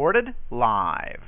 Recorded live.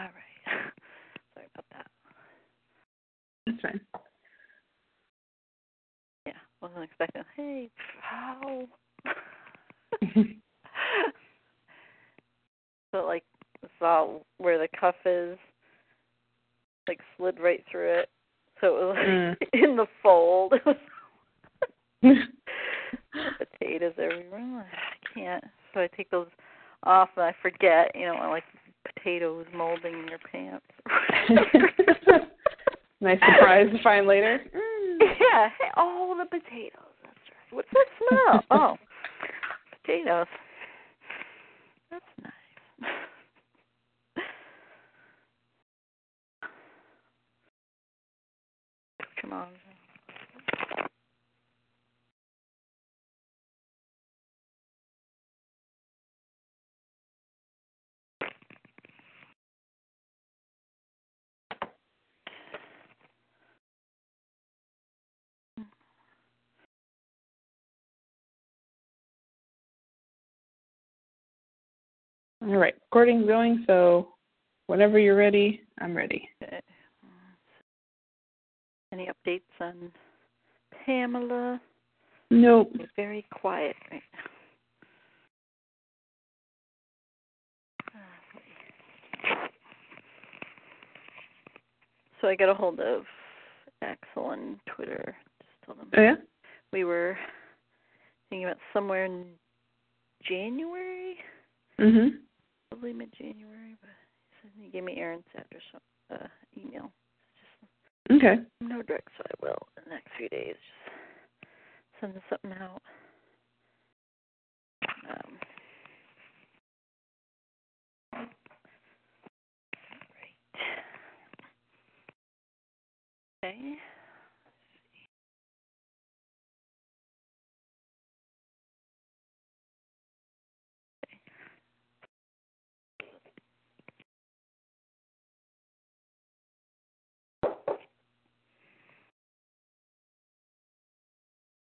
All right. Sorry about that. That's fine. Yeah, wasn't expecting. Hey, how? so like saw where the cuff is, like slid right through it. So it was like Mm. in the fold. Potatoes everywhere. I can't. So I take those off and I forget. You know, I like potatoes molding in your pants. nice surprise to find later. Mm. Yeah. Hey, oh, the potatoes. That's right. What's that smell? oh, potatoes. That's nice. Come on. All right, recording's going, so whenever you're ready, I'm ready. Okay. Any updates on Pamela? Nope. She's very quiet right now. So I got a hold of Axel on Twitter. Just told him Oh yeah? we were thinking about somewhere in January, Mhm. Probably mid January, but he said he gave me Aaron's address uh, email. Okay. No direct, so I will in the next few days. Just send something out. Um, right. Okay.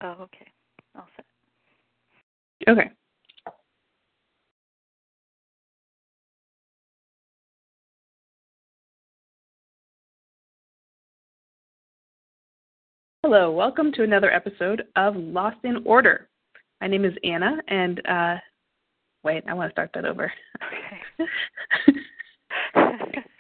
Oh, okay. All set. Okay. Hello, welcome to another episode of Lost in Order. My name is Anna, and uh, wait, I want to start that over. Okay.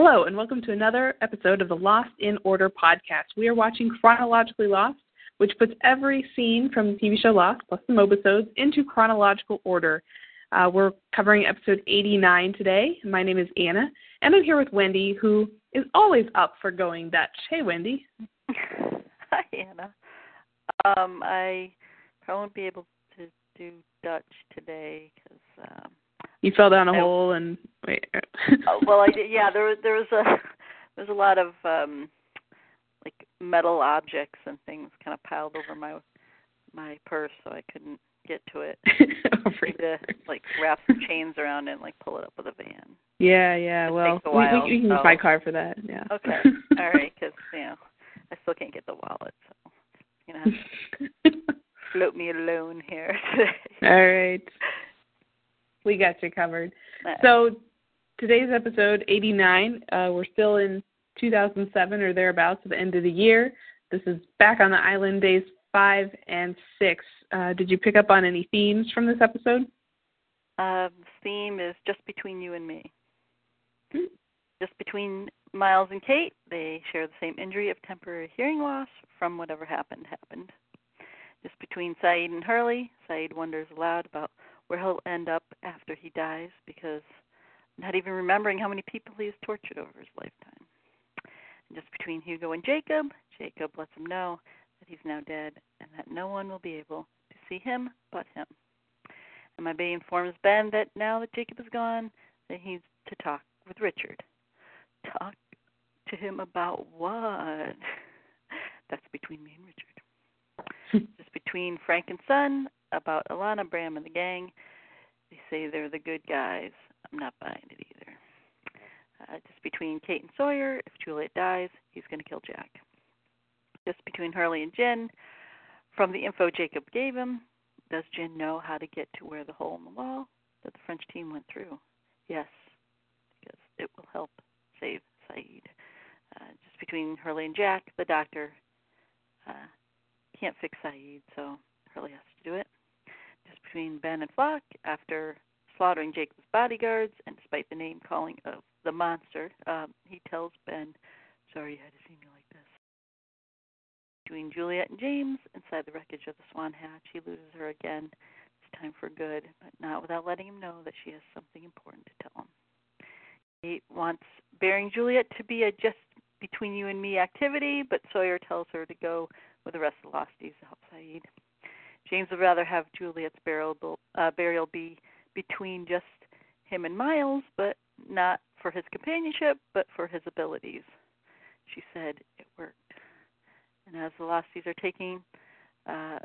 Hello, and welcome to another episode of the Lost in Order podcast. We are watching Chronologically Lost, which puts every scene from the TV show Lost, plus the mobisodes, into chronological order. Uh, we're covering episode 89 today. My name is Anna, and I'm here with Wendy, who is always up for going Dutch. Hey, Wendy. Hi, Anna. Um, I probably won't be able to do Dutch today because um, You fell down a I- hole and wait. Oh, well, I did. Yeah, there was there was a there was a lot of um like metal objects and things kind of piled over my my purse, so I couldn't get to it. Over I had to like wrap some chains around it and like pull it up with a van. Yeah, yeah. It Well, takes a we, while, we, we can use so- my car for that. Yeah. Okay, all right, because you know I still can't get the wallet, so you know float me alone here today. All right. We got you covered. Uh, So today's episode 89. Uh, we're still in 2007 or thereabouts at the end of the year. This is back on the island days five and six. Uh, did you pick up on any themes from this episode? The theme is just between you and me. Hmm. Just between Miles and Kate, they share the same injury of temporary hearing loss from whatever happened happened. Just between Sayid and Hurley, Sayid wonders aloud about where he'll end up after he dies because not even remembering how many people he has tortured over his lifetime. And just between Hugo and Jacob, Jacob lets him know that he's now dead and that no one will be able to see him but him. And my bay informs Ben that now that Jacob is gone, that he's to talk with Richard. Talk to him about what? That's between me and Richard. Just between Frank and Sun, about Ilana, Bram, and the gang. They say they're the good guys. I'm not buying it either. Uh, just between Kate and Sawyer, if Juliet dies, he's going to kill Jack. Just between Hurley and Jin, from the info Jacob gave him, does Jin know how to get to where the hole in the wall that the French team went through? Yes, because it will help save Sayid. Uh, just between Hurley and Jack, the doctor uh, can't fix Sayid, so Hurley has to do it. Between Ben and Flocke, after slaughtering Jacob's bodyguards, and despite the name calling of the monster, um, he tells Ben, "Sorry you had to see me like this." Between Juliet and James, inside the wreckage of the Swan Hatch, he loses her again. This time for good, but not without letting him know that she has something important to tell him. Kate wants bearing Juliet to be a just between you and me activity, but Sawyer tells her to go with the rest of the Losties to help Sayid. James would rather have Juliet's burial, uh, burial be between just him and Miles, but not for his companionship, but for his abilities. She said it worked. And as the Losties are taking uh,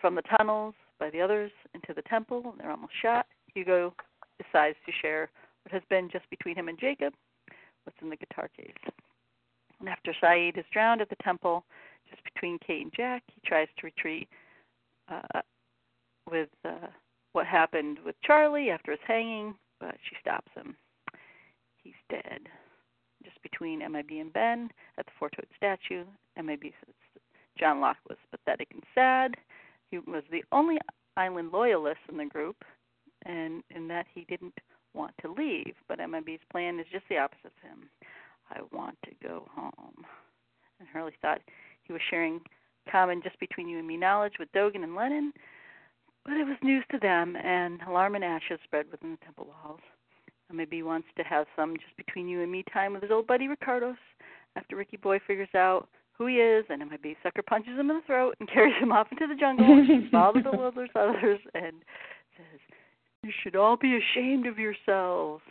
from the tunnels by the others into the temple, and they're almost shot, Hugo decides to share what has been just between him and Jacob, what's in the guitar case. And after Sayid is drowned at the temple, just between Kate and Jack, he tries to retreat uh, with uh, what happened with Charlie after his hanging, but she stops him. He's dead. Just between MIB and Ben at the four toed statue, MIB says John Locke was pathetic and sad. He was the only island loyalist in the group, and in that he didn't want to leave. But MIB's plan is just the opposite of him. I want to go home. And Hurley thought he was sharing common just between you and me knowledge with Dogen and Lennon, but it was news to them, and alarm and ashes spread within the temple walls. And maybe he wants to have some just between you and me time with his old buddy Ricardus after Ricky Boy figures out who he is, and maybe Sucker punches him in the throat and carries him off into the jungle, while the bewilders others, and says, "You should all be ashamed of yourselves."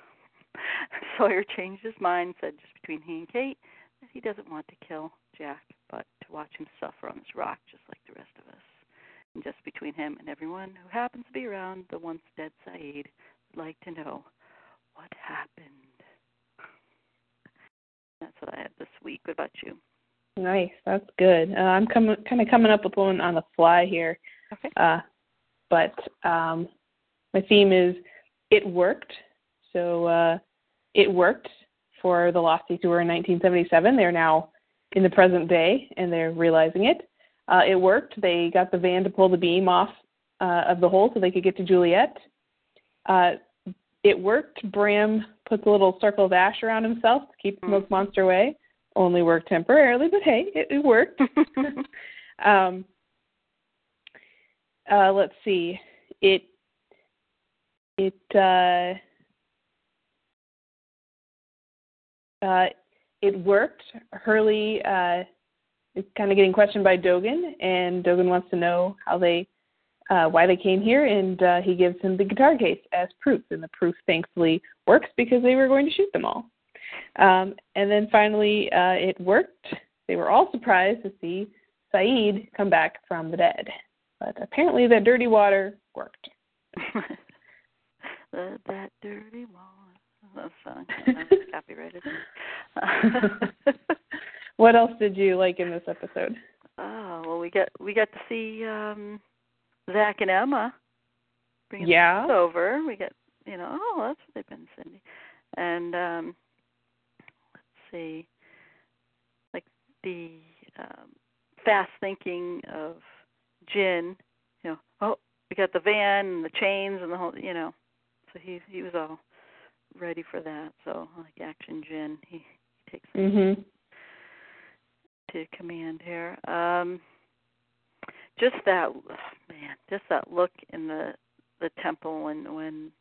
Sawyer changed his mind, said just between he and Kate that he doesn't want to kill Jack, watch him suffer on this rock just like the rest of us. And just between him and everyone who happens to be around the once dead Sayid would like to know what happened. That's what I have this week. What about you? Nice, that's good. Uh, I'm coming, kind of coming up with one on the fly here. Okay. Uh, but um, my theme is it worked. So uh, it worked for the Losties who were in 1977. They're now in the present day, and they're realizing it. Uh, it worked. They got the van to pull the beam off uh, of the hole so they could get to Juliet. Uh, it worked. Bram puts a little circle of ash around himself to keep the smoke monster away. Only worked temporarily, but hey, it, it worked. um, uh, let's see. It it uh, uh, it worked. Hurley uh, is kind of getting questioned by Dogen, and Dogen wants to know how they, uh, why they came here, and uh, he gives him the guitar case as proof, and the proof thankfully works because they were going to shoot them all. Um, and then finally, uh, it worked. They were all surprised to see Sayid come back from the dead, but apparently that dirty water worked. that dirty water. That song. That's copyrighted. what else did you like in this episode? Oh well, we got we got to see um Zach and Emma bringing Yeah. over. We got you know oh that's what they've been Cindy, and um let's see, like the um fast thinking of Jin. You know oh we got the van and the chains and the whole you know so he he was all ready for that. So like action Jin he, he takes Mhm. to command here. Um, just that man, just that look in the the temple when when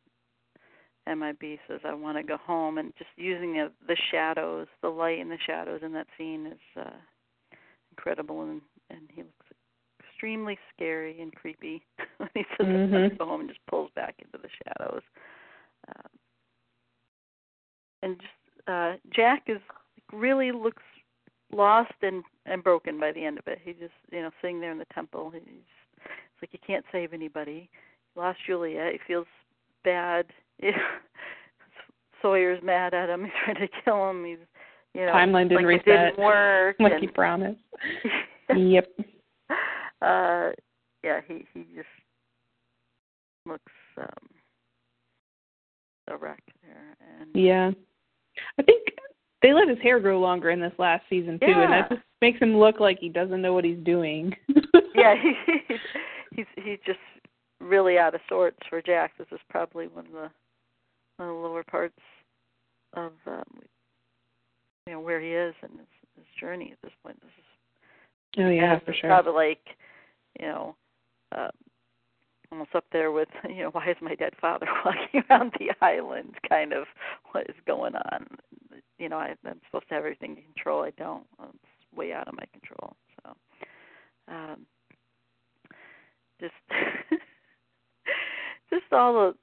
MIB says I want to go home, and just using the, the shadows, the light and the shadows in that scene is uh, incredible, and and he looks extremely scary and creepy when he says I want to go home and just pulls back into the shadows. Um, and just uh Jack is really looks lost and and broken by the end of it. He just you know sitting there in the temple. He's it's like you can't save anybody. He lost Juliet. He feels bad. Sawyer's mad at him. He's trying to kill him. He's you know Timeline didn't like reset. didn't work. Like and, he promised. yep. uh yeah he he just looks um a wreck there and Yeah. I think they let his hair grow longer in this last season too, and that just makes him look like he doesn't know what he's doing. yeah, he, he's he's he's just really out of sorts for Jack. This is probably one of the one of the lower parts of um, you know where he is in his, his journey at this point. This is oh yeah, for sure. Probably like you know uh, almost up there with you know why is my dead father walking around the island? Kind of what is going on? You know I, I'm supposed to have everything in control. I don't. It's way out of my control. So. Um, just just all the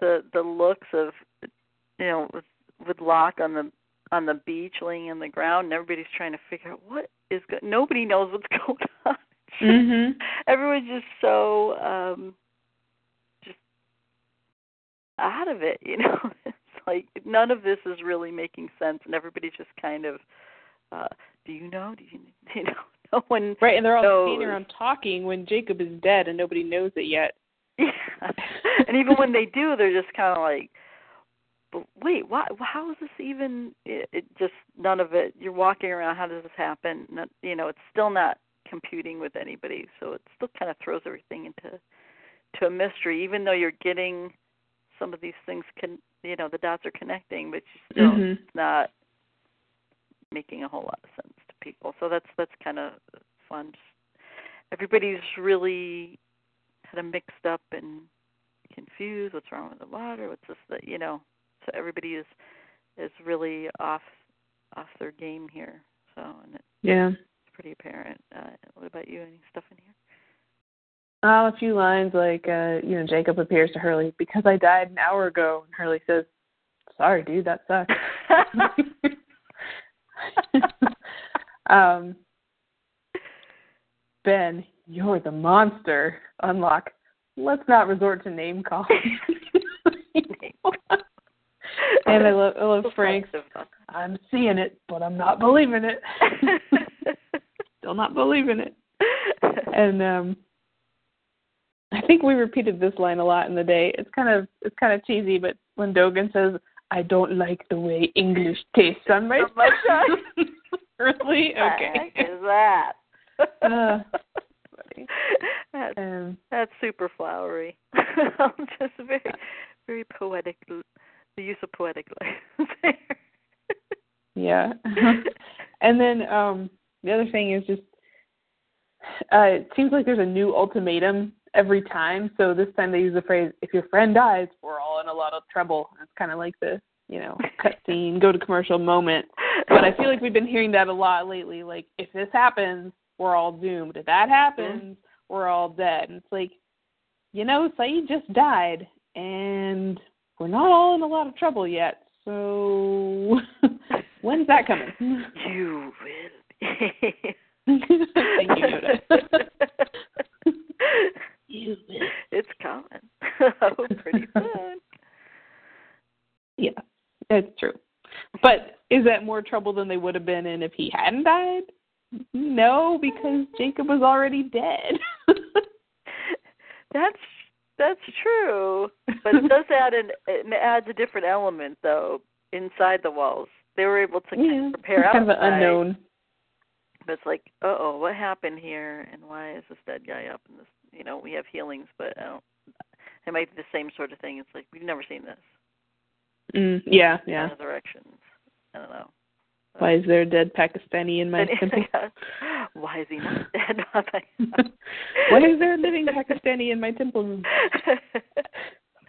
the the looks of you know with with Locke on the on the beach laying on the ground and everybody's trying to figure out what is go- nobody knows what's going on Mhm. everyone's just so um just out of it you know it's like none of this is really making sense and everybody's just kind of uh do you know do you you know no one Right, and they're all knows. standing around talking when Jacob is dead and nobody knows it yet. Yeah. and even when they do, they're just kind of like, but wait, why? How is this even? It, it just none of it. You're walking around. How does this happen? Not, you know, it's still not computing with anybody. So it still kind of throws everything into to a mystery. Even though you're getting some of these things, can you know, the dots are connecting, but you still Mhm. it's not making a whole lot of sense to people. So that's that's kind of fun. Just, everybody's really kind of mixed up and confused. What's wrong with the water? What's this? That you know. So everybody is is really off off their game here. So and it, Yeah. Pretty apparent. Uh, what about you? Any stuff in here? Uh, a few lines like, uh, you know, Jacob appears to Hurley because I died an hour ago, and Hurley says, "Sorry, dude, that sucks." um, Ben, you're the monster. Unlock. Let's not resort to name calling. and I love, I love Frank's. I'm seeing it, but I'm not believing it. Still not believing it. And um I think we repeated this line a lot in the day. It's kind of it's kind of cheesy, but when Dogen says, "I don't like the way English tastes on my tongue." really okay. is that? Uh, that's, Um, that's super flowery. Just very, very poetic. The use of poetic license there. yeah. and then um the other thing is just uh it seems like there's a new ultimatum every time. So this time they use the phrase if your friend dies, we're all in a lot of trouble. It's kinda like the you know, cut scene, go to commercial moment. But I feel like we've been hearing that a lot lately. Like, if this happens, we're all doomed. If that happens, we're all dead. And it's like, you know, Sayid just died, and we're not all in a lot of trouble yet. So, when's that coming? you will be. Thank you, Yoda. It's coming. oh, pretty soon. yeah, that's true. But is that more trouble than they would have been in if he hadn't died? No, because Jacob was already dead. That's that's true, but it does add an it adds a different element though inside the walls. They were able to kind yeah, of prepare it's kind of an unknown. But it's like, uh oh, what happened here, and why is this dead guy up? And this, you know, we have healings, but I don't. It might be the same sort of thing. It's like we've never seen this. Mm, yeah, yeah. Resurrections. I don't know. Why is there a dead Pakistani in my temple? Why is he not dead? Why is there a living Pakistani in my temple room?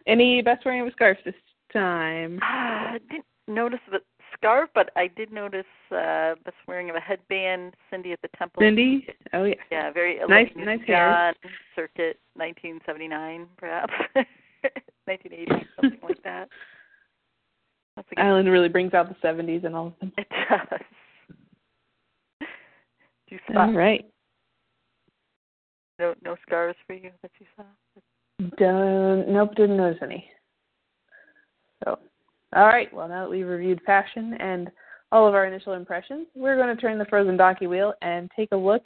Any best wearing of a scarf this time? I didn't notice the scarf, but I did notice uh Beth wearing of a headband. Cindy at the temple. Cindy? Oh yeah. Yeah, very Nice- nice hair. Circuit, 1979 perhaps, 1980 something like that. That's a good. Island really brings out the seventies and all of them. It does. Do you saw All right. no no scars for you that you saw? Don't, nope, didn't notice any. So, all right. Well, now that we've reviewed fashion and all of our initial impressions, we're going to turn the frozen donkey wheel and take a look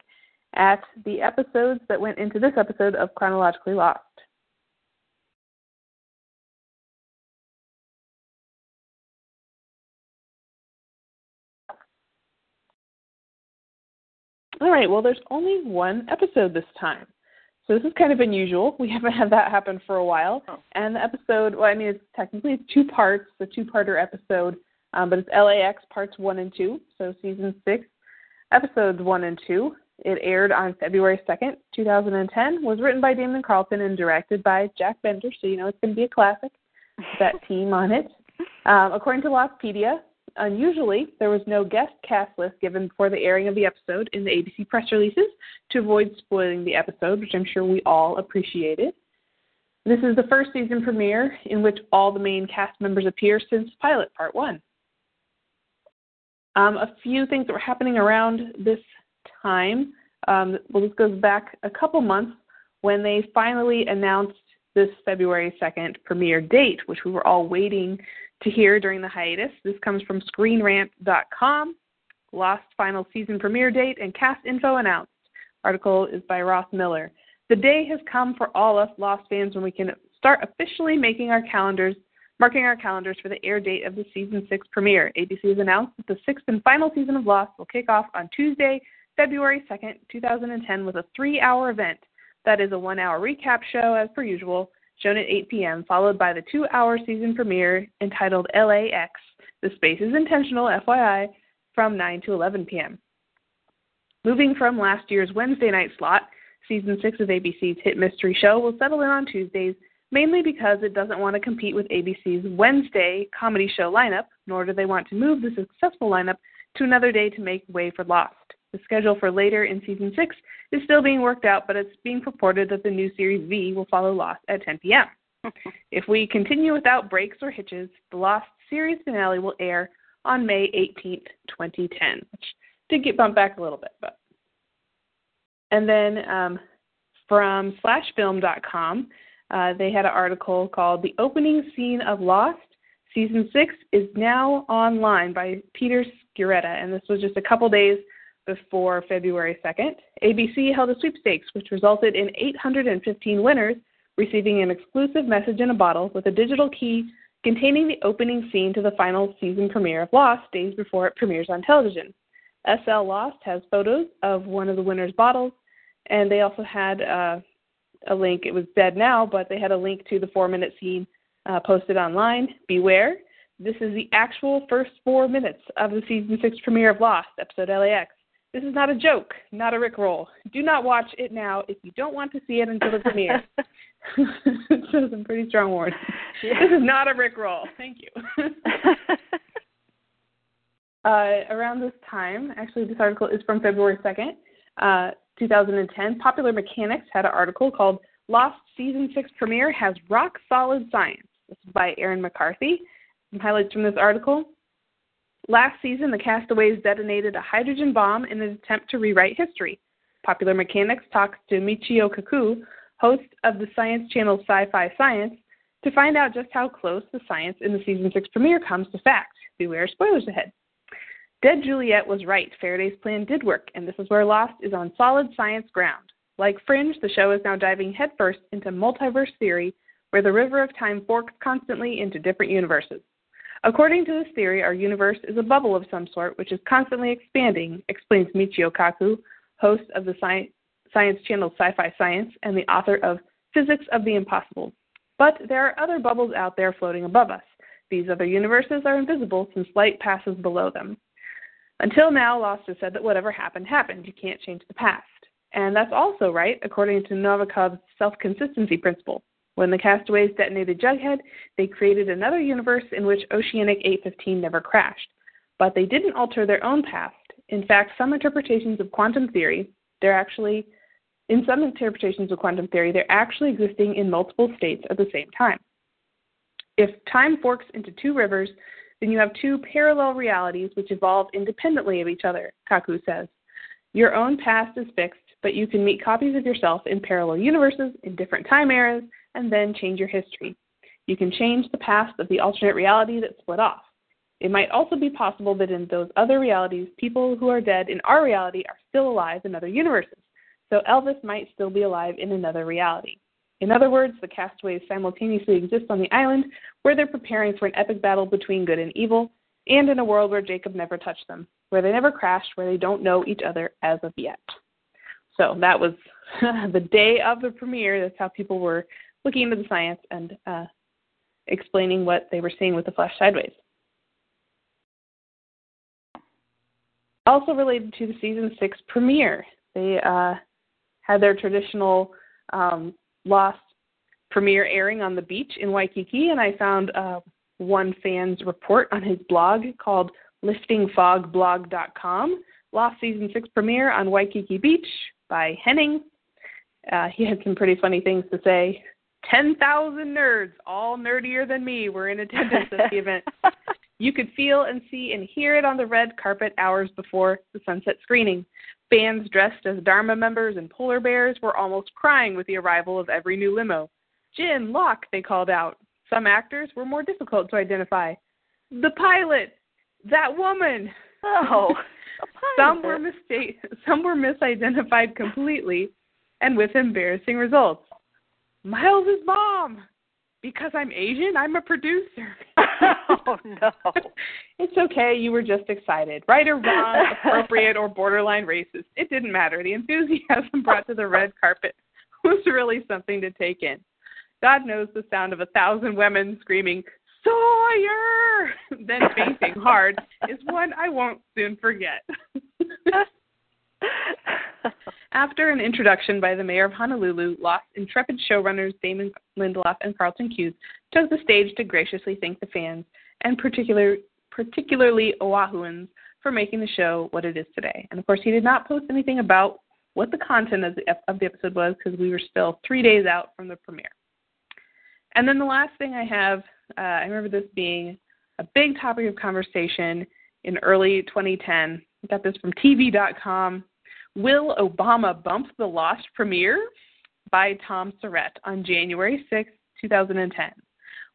at the episodes that went into this episode of Chronologically Lost. All right. Well, there's only one episode this time. So this is kind of unusual. We haven't had that happen for a while. Oh. And the episode, well, I mean, it's technically it's two parts, the two-parter episode, um, but it's LAX parts one and two, so season six, episodes one and two. It aired on February 2nd, 2010, was written by Damon Carlton and directed by Jack Bender, so you know it's going to be a classic. That team on it. Um, according to Lostpedia, unusually, there was no guest cast list given before the airing of the episode in the ABC press releases to avoid spoiling the episode, which I'm sure we all appreciated. This is the first season premiere in which all the main cast members appear since pilot part one. Um, a few things that were happening around this time. Um, well, this goes back a couple months when they finally announced this February 2nd premiere date, which we were all waiting to hear during the hiatus. This comes from ScreenRant.com. Lost final season premiere date and cast info announced. Article is by Ross Miller. The day has come for all us Lost fans when we can start officially making our calendars, marking our calendars for the air date of the season six premiere. ABC has announced that the sixth and final season of Lost will kick off on Tuesday, February 2nd, 2010, with a three-hour event. That is a one-hour recap show, as per usual, shown at 8 p.m., followed by the two-hour season premiere entitled LAX. The space is intentional, FYI, from 9 to 11 p.m. Moving from last year's Wednesday night slot, season six of ABC's hit mystery show will settle in on Tuesdays, mainly because it doesn't want to compete with ABC's Wednesday comedy show lineup, nor do they want to move the successful lineup to another day to make way for Lost. The schedule for later in season six is still being worked out, but it's being purported that the new series V will follow Lost at 10 p.m. if we continue without breaks or hitches, the Lost series finale will air on May 18th, 2010, which did get bumped back a little bit, but. And then um, from slashfilm.com, uh, they had an article called "The Opening Scene of Lost." Season six is now online by Peter Sciretta, and this was just a couple days before February 2nd. ABC held a sweepstakes, which resulted in 815 winners receiving an exclusive message in a bottle with a digital key containing the opening scene to the final season premiere of Lost days before it premieres on television. SL Lost has photos of one of the winners' bottles, and they also had uh, a link. It was dead now, but they had a link to the four minute scene uh, posted online. Beware, this is the actual first four minutes of the season six premiere of Lost, episode LAX. This is not a joke, not a Rickroll. Do not watch it now if you don't want to see it until the premiere. so some pretty strong warning. Yeah. This is not a Rickroll. Thank you. uh, around this time, actually, this article is from February 2nd, uh, 2010. Popular Mechanics had an article called Lost Season 6 Premiere Has Rock Solid Science. This is by Erin McCarthy. Some highlights from this article. Last season, the castaways detonated a hydrogen bomb in an attempt to rewrite history. Popular Mechanics talks to Michio Kaku, host of the Science Channel Sci Fi Science, to find out just how close the science in the season 6 premiere comes to fact. Beware spoilers ahead. Dead Juliet was right. Faraday's plan did work, and this is where Lost is on solid science ground. Like Fringe, the show is now diving headfirst into multiverse theory, where the river of time forks constantly into different universes. According to this theory, our universe is a bubble of some sort which is constantly expanding, explains Michio Kaku, host of the sci- Science Channel Sci Fi Science and the author of Physics of the Impossible. But there are other bubbles out there floating above us. These other universes are invisible since light passes below them. Until now, Lost has said that whatever happened, happened. You can't change the past. And that's also right, according to Novikov's self consistency principle. When the castaways detonated Jughead, they created another universe in which Oceanic 815 never crashed. But they didn't alter their own past. In fact, some interpretations of quantum theory, they're actually, in some interpretations of quantum theory, they're actually existing in multiple states at the same time. If time forks into two rivers, then you have two parallel realities which evolve independently of each other, Kaku says. Your own past is fixed, but you can meet copies of yourself in parallel universes in different time eras and then change your history. You can change the past of the alternate reality that split off. It might also be possible that in those other realities, people who are dead in our reality are still alive in other universes. So Elvis might still be alive in another reality. In other words, the castaways simultaneously exist on the island where they're preparing for an epic battle between good and evil, and in a world where Jacob never touched them, where they never crashed, where they don't know each other as of yet. So that was the day of the premiere. That's how people were looking into the science and uh, explaining what they were seeing with the flash sideways. Also related to the season six premiere, they uh, had their traditional um, Lost premiere airing on the beach in Waikiki, and I found uh, one fan's report on his blog called liftingfogblog.com. Lost season six premiere on Waikiki Beach by Henning. Uh, he had some pretty funny things to say 10,000 nerds, all nerdier than me, were in attendance at the event. You could feel and see and hear it on the red carpet hours before the sunset screening. Fans dressed as Dharma members and polar bears were almost crying with the arrival of every new limo. Jin, Locke, they called out. Some actors were more difficult to identify. The pilot, that woman. Oh, some were mistake, some were misidentified completely, and with embarrassing results. Miles' is mom. Because I'm Asian, I'm a producer. oh no. it's okay, you were just excited. Right or wrong, appropriate or borderline racist. It didn't matter. The enthusiasm brought to the red carpet was really something to take in. God knows the sound of a thousand women screaming, Sawyer! then fainting hard is one I won't soon forget. After an introduction by the mayor of Honolulu, Lost intrepid showrunners Damon Lindelof and Carlton Cuse took the stage to graciously thank the fans, and particular, particularly Oahuans, for making the show what it is today. And of course, he did not post anything about what the content of the, of the episode was because we were still three days out from the premiere. And then the last thing I have, uh, I remember this being a big topic of conversation in early 2010. I got this from TV.com. Will Obama bump the Lost premiere? By Tom Surratt on January 6, 2010.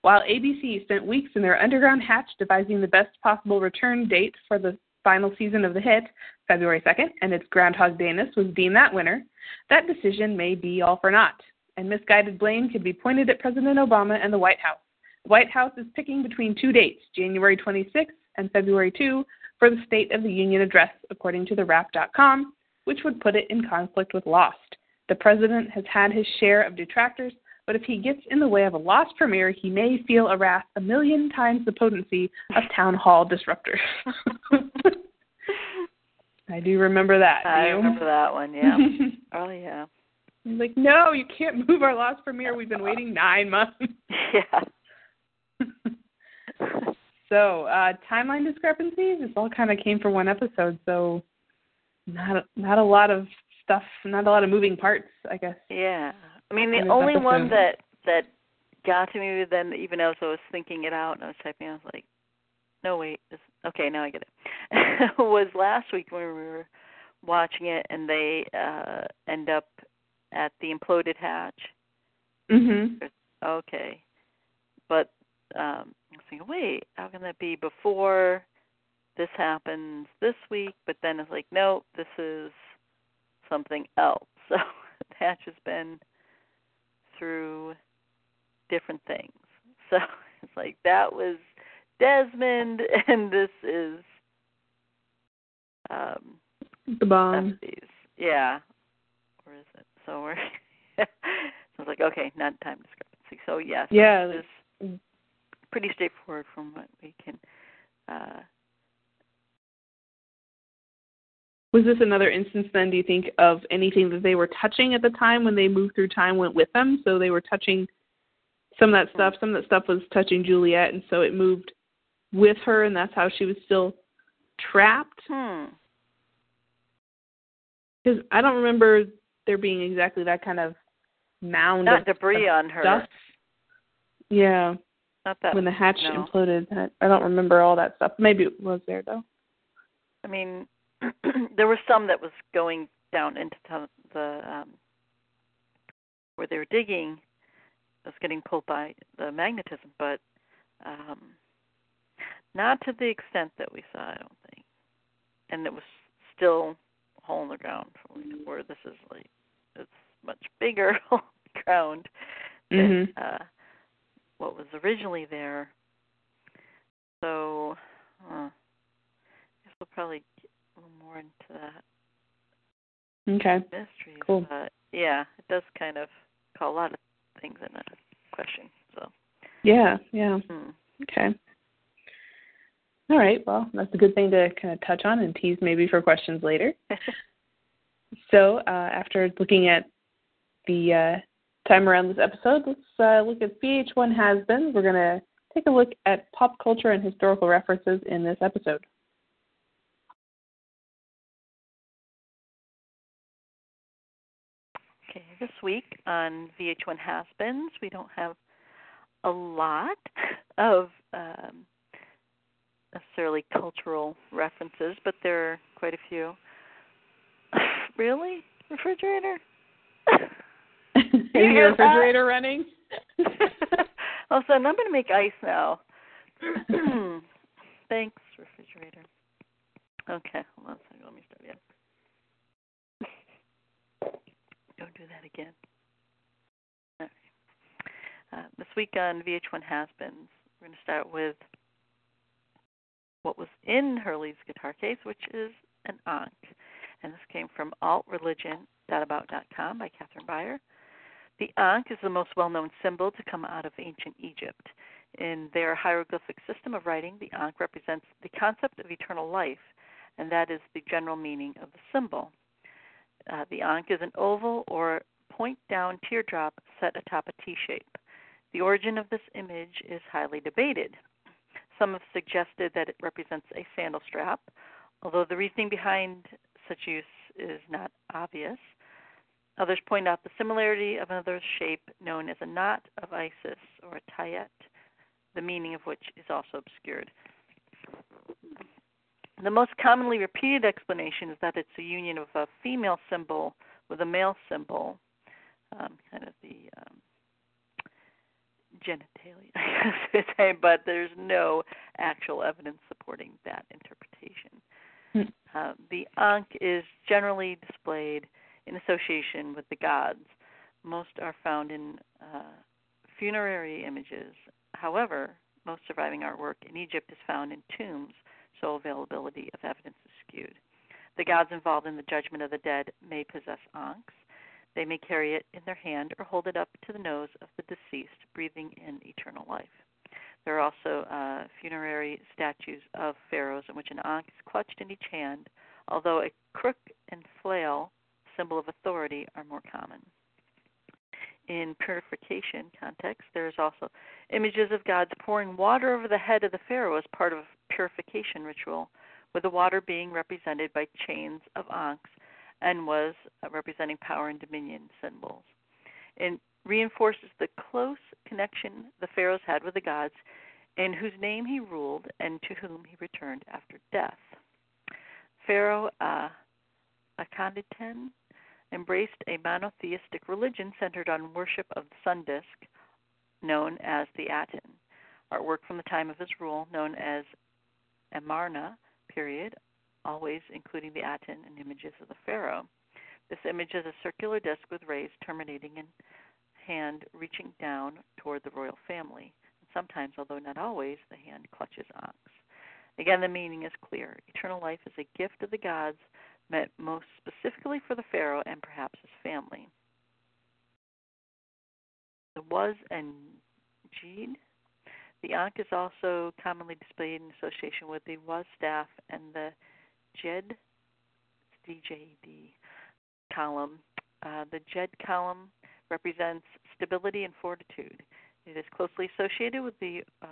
While ABC spent weeks in their underground hatch devising the best possible return date for the final season of the hit, February 2nd, and its Groundhog Dayness was deemed that winner, that decision may be all for naught, and misguided blame could be pointed at President Obama and the White House. The White House is picking between two dates, January 26 and February 2, for the State of the Union address, according to TheWrap.com, which would put it in conflict with Lost. The president has had his share of detractors, but if he gets in the way of a Lost premiere, he may feel a wrath a million times the potency of town hall disruptors. I do remember that. I remember that one. Yeah. oh yeah. He's like, no, you can't move our Lost premiere. We've been waiting nine months. Yeah. so uh, timeline discrepancies. This all kind of came for one episode, so not not a lot of stuff, not a lot of moving parts, I guess. Yeah. I mean, the only one that that got to me then, even as I was thinking it out and I was typing, I was like, no wait, this, okay, now I get it. was last week when we were watching it and they uh end up at the imploded hatch. Mhm. Okay. But um I was thinking, wait, how can that be before this happens this week? But then it's like, no, this is something else. So the hatch has been through different things. So it's like that was Desmond and this is um The bomb. Estes. Yeah. Or is it? So we're so it's like, okay, not time discrepancy. So yes, Yeah. this is pretty straightforward from what we can uh Was this another instance then, do you think, of anything that they were touching at the time when they moved through time went with them? So they were touching some of that stuff. Some of that stuff was touching Juliet, and so it moved with her, and that's how she was still trapped. hmm. Because I don't remember there being exactly that kind of mound Not of debris of on her. Dust. Yeah, Not that when the hatch no. imploded. I don't remember all that stuff. Maybe it was there though. I mean, there was some that was going down into the, the um, where they were digging. It was getting pulled by the magnetism, but um, not to the extent that we saw. I don't think. And it was still a hole in the ground, where this is like it's much bigger hole in the ground than Mhm. uh, what was originally there. So, uh, I guess we'll probably get a little more into that Okay. Cool. But yeah, it does kind of call a lot of things into question. So, Yeah. Yeah. hmm. Okay. All right. Well, that's a good thing to kind of touch on and tease maybe for questions later. So, uh, after looking at the uh, time around this episode, let's uh, look at VH1 Has Been. We're going to take a look at pop culture and historical references in this episode. This week on VH1 Has Beens, we don't have a lot of um, necessarily cultural references, but there are quite a few. really? Refrigerator? Is hear your that? refrigerator running? All of a sudden, I'm going to make ice now. Thanks, refrigerator. Okay, hold on a second. Let me start again. Don't do that again. Uh, this week on VH1 Has Beens, we're going to start with what was in Hurley's guitar case, which is an Ankh. And this came from altreligion.about.com by Catherine Beyer. The Ankh is the most well known symbol to come out of ancient Egypt. In their hieroglyphic system of writing, the Ankh represents the concept of eternal life, and that is the general meaning of the symbol. Uh, the ankh is an oval or point down teardrop set atop a T shape. The origin of this image is highly debated. Some have suggested that it represents a sandal strap, although the reasoning behind such use is not obvious. Others point out the similarity of another shape known as a knot of Isis or a tayet, the meaning of which is also obscured. The most commonly repeated explanation is that it's a union of a female symbol with a male symbol, um, kind of the um, genitalia, I guess say, but there's no actual evidence supporting that interpretation. Hmm. Uh, the Ankh is generally displayed in association with the gods. Most are found in uh, funerary images. However, most surviving artwork in Egypt is found in tombs, so availability of evidence is skewed. The gods involved in the judgment of the dead may possess ankhs. They may carry it in their hand or hold it up to the nose of the deceased, breathing in eternal life. There are also uh, funerary statues of pharaohs in which an ankh is clutched in each hand, although a crook and flail, symbol of authority, are more common. In purification context, there is also images of gods pouring water over the head of the pharaoh as part of purification ritual, with the water being represented by chains of ankhs and was uh, representing power and dominion symbols. It reinforces the close connection the pharaohs had with the gods, in whose name he ruled and to whom he returned after death. Pharaoh uh, Akhenaten embraced a monotheistic religion centered on worship of the sun disk, known as the Aten. Artwork from the time of his rule, known as Amarna period, always including the Aten and images of the pharaoh. This image is a circular disk with rays terminating in hand reaching down toward the royal family. Sometimes, although not always, the hand clutches ox. Again, the meaning is clear. Eternal life is a gift of the gods meant most specifically for the pharaoh and perhaps his family. The was and Jid. The ankh is also commonly displayed in association with the was staff and the Djed, DJD column. Uh, the Djed column represents stability and fortitude. It is closely associated with the uh,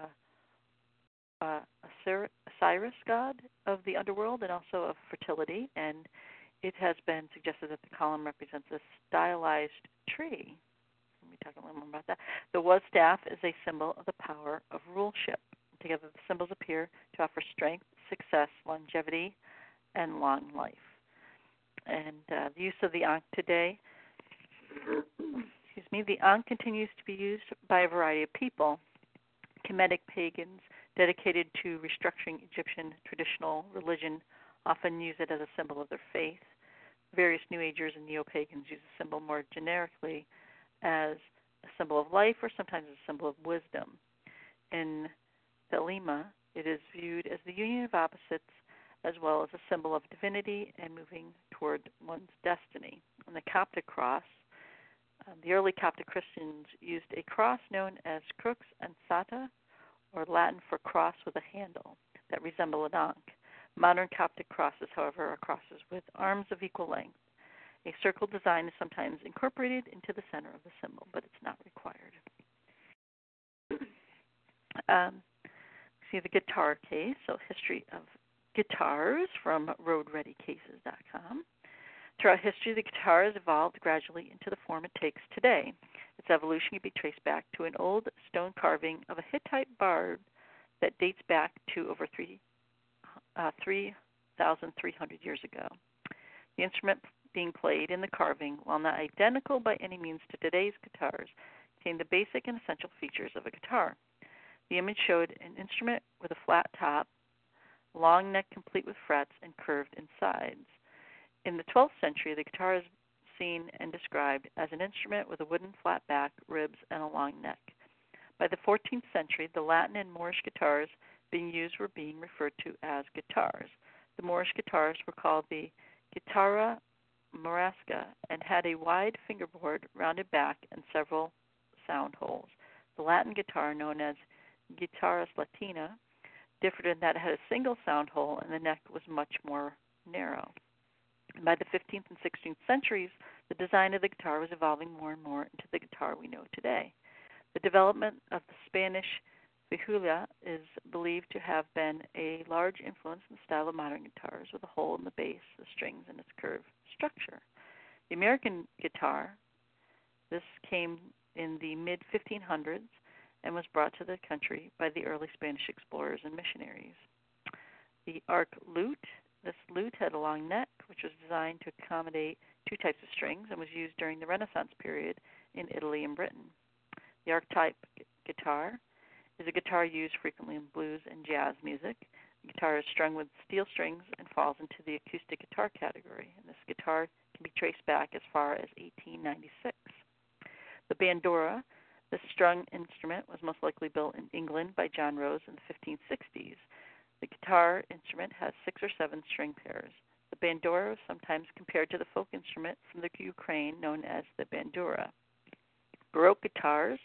uh, Osiris god of the underworld and also of fertility, and it has been suggested that the column represents a stylized tree. Talk a little more about that. The was staff is a symbol of the power of ruleship. Together, the symbols appear to offer strength, success, longevity, and long life. And uh, the use of the Ankh today, excuse me, the Ankh continues to be used by a variety of people. Kemetic pagans dedicated to restructuring Egyptian traditional religion often use it as a symbol of their faith. Various New Agers and Neo pagans use the symbol more generically as a symbol of life or sometimes a symbol of wisdom. In Thelema, it is viewed as the union of opposites as well as a symbol of divinity and moving toward one's destiny. On the Coptic cross, um, the early Coptic Christians used a cross known as crux ansata, or Latin for cross with a handle, that resemble an ankh. Modern Coptic crosses, however, are crosses with arms of equal length. A circle design is sometimes incorporated into the center of the symbol, but it's not required. Um, see the guitar case, so history of guitars from RoadReadyCases.com. Throughout history, the guitar has evolved gradually into the form it takes today. Its evolution can be traced back to an old stone carving of a Hittite bard that dates back to over 3, uh, 3,300 years ago. The instrument being played in the carving, while not identical by any means to today's guitars, contained the basic and essential features of a guitar. The image showed an instrument with a flat top long neck complete with frets and curved insides. In the 12th century, the guitar is seen and described as an instrument with a wooden flat back, ribs, and a long neck. By the 14th century, the Latin and Moorish guitars being used were being referred to as guitars. The Moorish guitars were called the guitarra moresca and had a wide fingerboard, rounded back, and several sound holes. The Latin guitar, known as guitarra latina, differed in that it had a single sound hole and the neck was much more narrow. By the 15th and 16th centuries, the design of the guitar was evolving more and more into the guitar we know today. The development of the Spanish vihuela is believed to have been a large influence in the style of modern guitars, with a hole in the bass, the strings, and its curved structure. The American guitar, this came in the mid 1500s and was brought to the country by the early Spanish explorers and missionaries. The arc lute, this lute had a long neck, which was designed to accommodate two types of strings and was used during the Renaissance period in Italy and Britain. The archtop guitar is a guitar used frequently in blues and jazz music. The guitar is strung with steel strings and falls into the acoustic guitar category. And this guitar can be traced back as far as 1896. The bandura, this strung instrument, was most likely built in England by John Rose in the 1560s. The guitar instrument has six or seven string pairs. The bandura is sometimes compared to the folk instrument from the Ukraine known as the bandura. Baroque guitars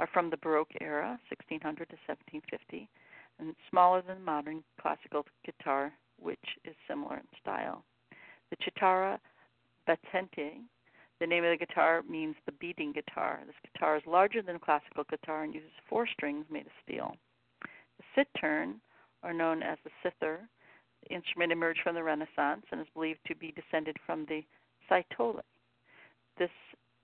are from the Baroque era, 1600 to 1750, and smaller than modern classical guitar, which is similar in style. The Chitarra Battente, the name of the guitar means the beating guitar. This guitar is larger than classical guitar and uses four strings made of steel. The cittern, or known as the cithar, the instrument emerged from the Renaissance and is believed to be descended from the citole. This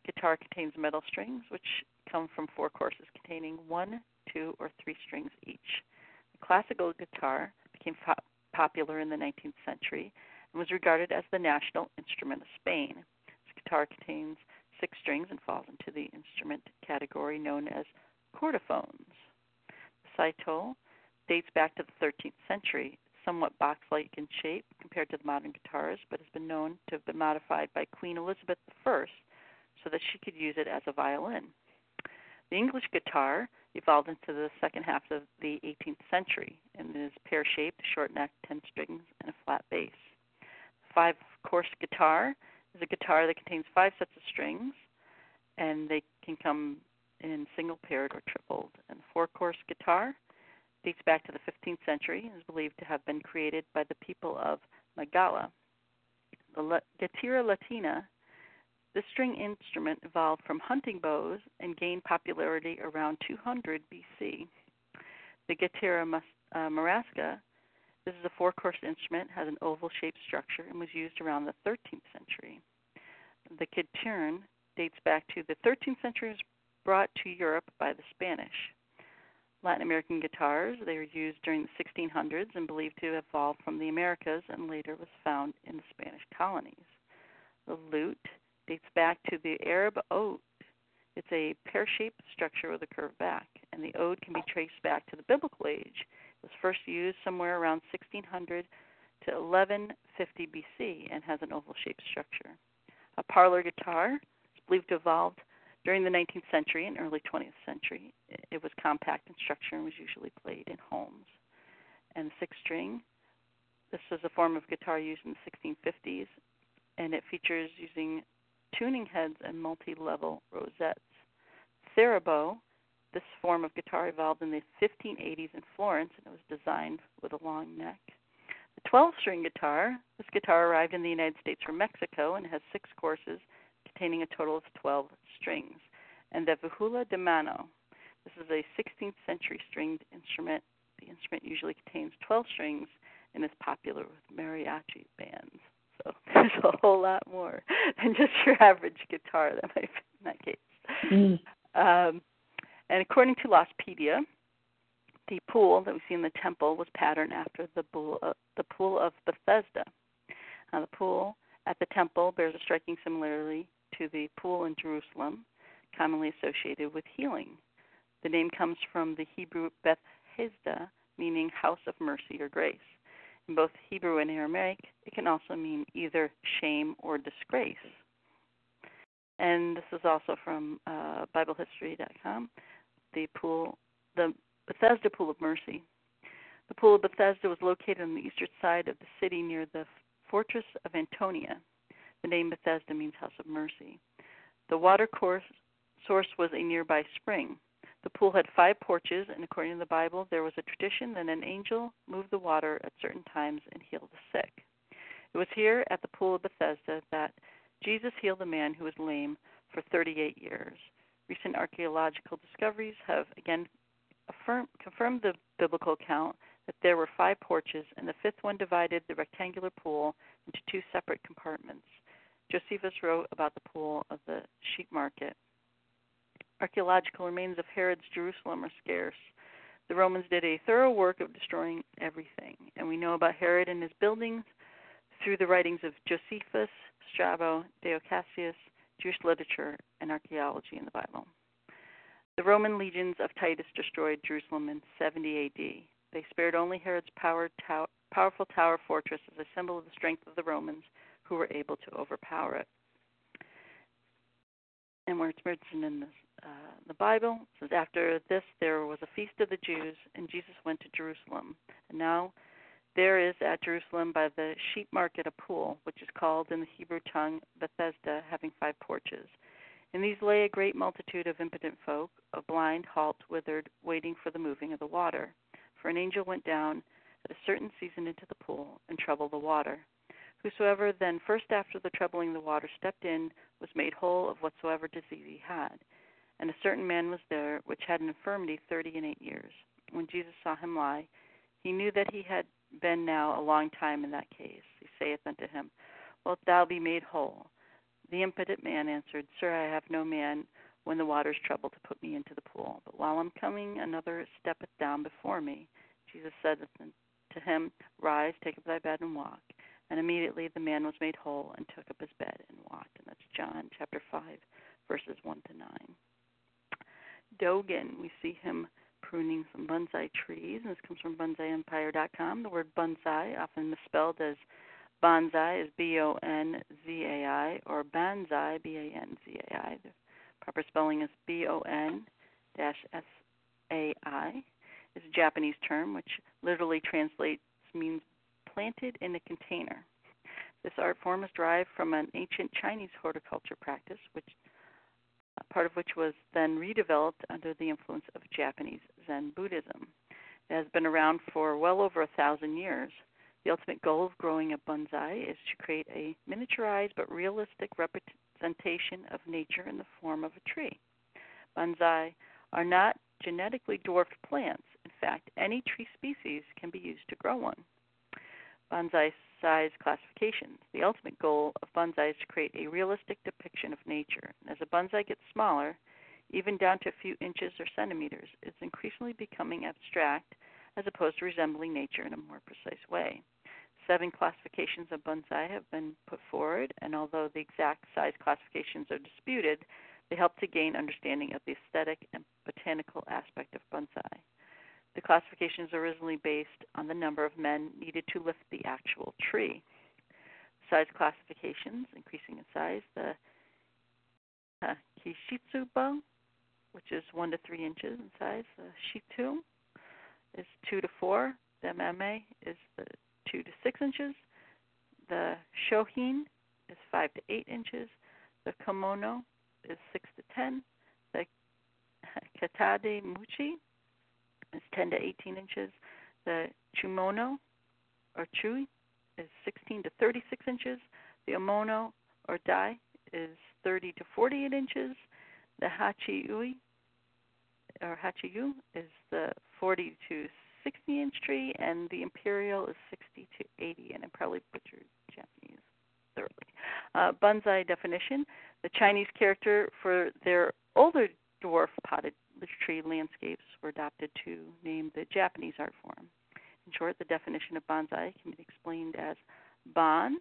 guitar contains metal strings, which come from four courses containing one, two, or three strings each. The classical guitar became po- popular in the 19th century and was regarded as the national instrument of Spain. This guitar contains six strings and falls into the instrument category known as chordophones. The citole dates back to the 13th century. Somewhat box like in shape compared to the modern guitars, but has been known to have been modified by Queen Elizabeth I so that she could use it as a violin. The English guitar evolved into the second half of the 18th century and is pear shaped, short neck, 10 strings, and a flat bass. The five course guitar is a guitar that contains five sets of strings and they can come in single paired or tripled. And the four course guitar dates back to the 15th century and is believed to have been created by the people of Magala. The Guitarra Latina the string instrument evolved from hunting bows and gained popularity around 200 BC. The Guitarra uh, moresca, this is a four-course instrument, has an oval-shaped structure and was used around the 13th century. The gittern dates back to the 13th century was brought to Europe by the Spanish. Latin American guitars, they were used during the 1600s and believed to have evolved from the Americas and later was found in the Spanish colonies. The lute dates back to the Arab oud. It's a pear shaped structure with a curved back, and the oud can be traced back to the biblical age. It was first used somewhere around 1600 to 1150 BC and has an oval shaped structure. A parlor guitar is believed to have evolved during the 19th century and early 20th century. It was compact in structure and was usually played in homes. And six string, this was a form of guitar used in the 1650s, and it features using tuning heads and multi-level rosettes. Theorbo, this form of guitar evolved in the 1580s in Florence and it was designed with a long neck. The 12-string guitar, this guitar arrived in the United States from Mexico and has six courses containing a total of 12 strings. And the vihuela de mano, this is a 16th century stringed instrument. The instrument usually contains 12 strings and is popular with mariachi bands. So there's a whole lot more than just your average guitar that might fit in that case. Mm. Um, and according to Lostpedia, the pool that we see in the temple was patterned after the pool, uh, the pool of Bethesda. Now, the pool at the temple bears a striking similarity to the pool in Jerusalem, commonly associated with healing. The name comes from the Hebrew Bethesda, meaning house of mercy or grace. In both Hebrew and Aramaic, it can also mean either shame or disgrace. And this is also from uh, BibleHistory.com. The pool, the Bethesda Pool of Mercy. The Pool of Bethesda was located on the eastern side of the city near the fortress of Antonia. The name Bethesda means house of mercy. The water course, source was a nearby spring. The pool had five porches, and according to the Bible, there was a tradition that an angel moved the water at certain times and healed the sick. It was here at the pool of Bethesda that Jesus healed a man who was lame for 38 years. Recent archaeological discoveries have again affirm, confirmed the biblical account that there were five porches, and the fifth one divided the rectangular pool into two separate compartments. Josephus wrote about the pool of the sheep market. Archaeological remains of Herod's Jerusalem are scarce. The Romans did a thorough work of destroying everything, and we know about Herod and his buildings through the writings of Josephus, Strabo, Dio Cassius, Jewish literature, and archaeology in the Bible. The Roman legions of Titus destroyed Jerusalem in 70 AD. They spared only Herod's power, powerful tower fortress as a symbol of the strength of the Romans who were able to overpower it. And where it's mentioned in this, uh, the Bible, says, After this there was a feast of the Jews, and Jesus went to Jerusalem. And now there is at Jerusalem by the sheep market a pool, which is called in the Hebrew tongue Bethesda, having five porches. In these lay a great multitude of impotent folk, of blind, halt, withered, waiting for the moving of the water. For an angel went down at a certain season into the pool and troubled the water. Whosoever then first after the troubling the water stepped in was made whole of whatsoever disease he had. And a certain man was there which had an infirmity thirty and eight years. When Jesus saw him lie, he knew that he had been now a long time in that case. He saith unto him, Wilt thou be made whole? The impotent man answered, Sir, I have no man when the waters trouble to put me into the pool. But while I'm coming, another steppeth down before me. Jesus said to him, Rise, take up thy bed and walk. And immediately the man was made whole and took up his bed and walked. And that's John chapter 5, verses 1 to 9. Dogen, we see him pruning some bonsai trees, and this comes from bonsaiempire.com. The word bonsai, often misspelled as bonzai, is B O N Z A I, or banzai, B A N Z A I. The proper spelling is B O N S A I. Is a Japanese term which literally translates means planted in a container. This art form is derived from an ancient Chinese horticulture practice, which part of which was then redeveloped under the influence of Japanese Zen Buddhism. It has been around for well over a thousand years. The ultimate goal of growing a bonsai is to create a miniaturized but realistic representation of nature in the form of a tree. Bonsai are not genetically dwarfed plants. In fact, any tree species can be used to grow one. Bonsai size classifications. The ultimate goal of bonsai is to create a realistic depiction of nature. As a bonsai gets smaller, even down to a few inches or centimeters, it's increasingly becoming abstract as opposed to resembling nature in a more precise way. Seven classifications of bonsai have been put forward, and although the exact size classifications are disputed, they help to gain understanding of the aesthetic and botanical aspect of bonsai. The classification is originally based on the number of men needed to lift the actual tree. Size classifications, increasing in size, the uh, Kishitsubo, which is 1 to 3 inches in size, the Shitu is 2 to 4, the Meme is the 2 to 6 inches, the Shohin is 5 to 8 inches, the Kimono is 6 to 10, the Katade Muchi is 10 to 18 inches. The chumono or chui is 16 to 36 inches. The omono or dai is 30 to 48 inches. The hachiui or hachiyu is the 40 to 60 inch tree, and the imperial is 60 to 80. And I probably butchered Japanese thoroughly. Uh, bonsai definition: the Chinese character for their older dwarf potted tree landscapes were adopted to name the Japanese art form. In short, the definition of bonsai can be explained as bon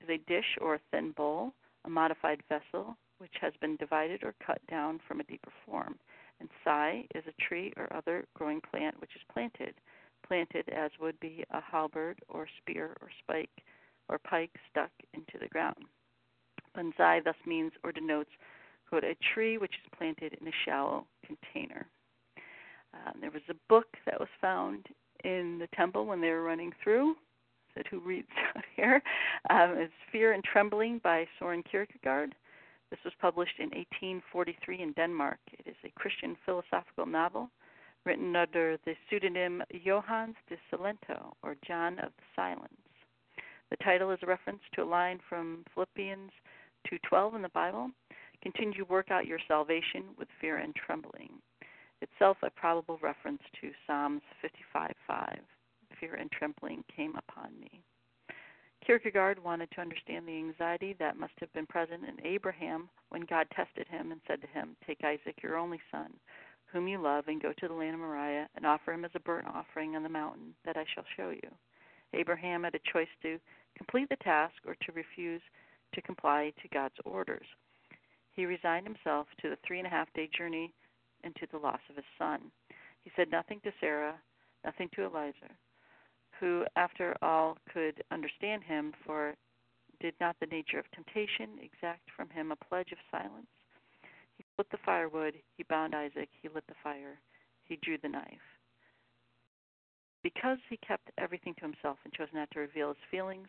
is a dish or a thin bowl, a modified vessel which has been divided or cut down from a deeper form. And sai is a tree or other growing plant which is planted, planted as would be a halberd or spear or spike or pike stuck into the ground. Bonsai thus means or denotes quote, a tree which is planted in a shallow container. Um, there was a book that was found in the temple when they were running through. Said who reads out here? Um, it's Fear and Trembling by Soren Kierkegaard. This was published in 1843 in Denmark. It is a Christian philosophical novel written under the pseudonym Johannes de Silentio, or John of the Silence. The title is a reference to a line from Philippians 2:12 in the Bible. Continue to work out your salvation with fear and trembling. Itself a probable reference to Psalms 55:5. Fear and trembling came upon me. Kierkegaard wanted to understand the anxiety that must have been present in Abraham when God tested him and said to him, Take Isaac, your only son, whom you love, and go to the land of Moriah and offer him as a burnt offering on the mountain that I shall show you. Abraham had a choice to complete the task or to refuse to comply to God's orders. He resigned himself to the three and a half day journey and to the loss of his son. He said nothing to Sarah, nothing to Eliezer, who, after all, could understand him, for did not the nature of temptation exact from him a pledge of silence? He split the firewood, he bound Isaac, he lit the fire, he drew the knife. Because he kept everything to himself and chose not to reveal his feelings,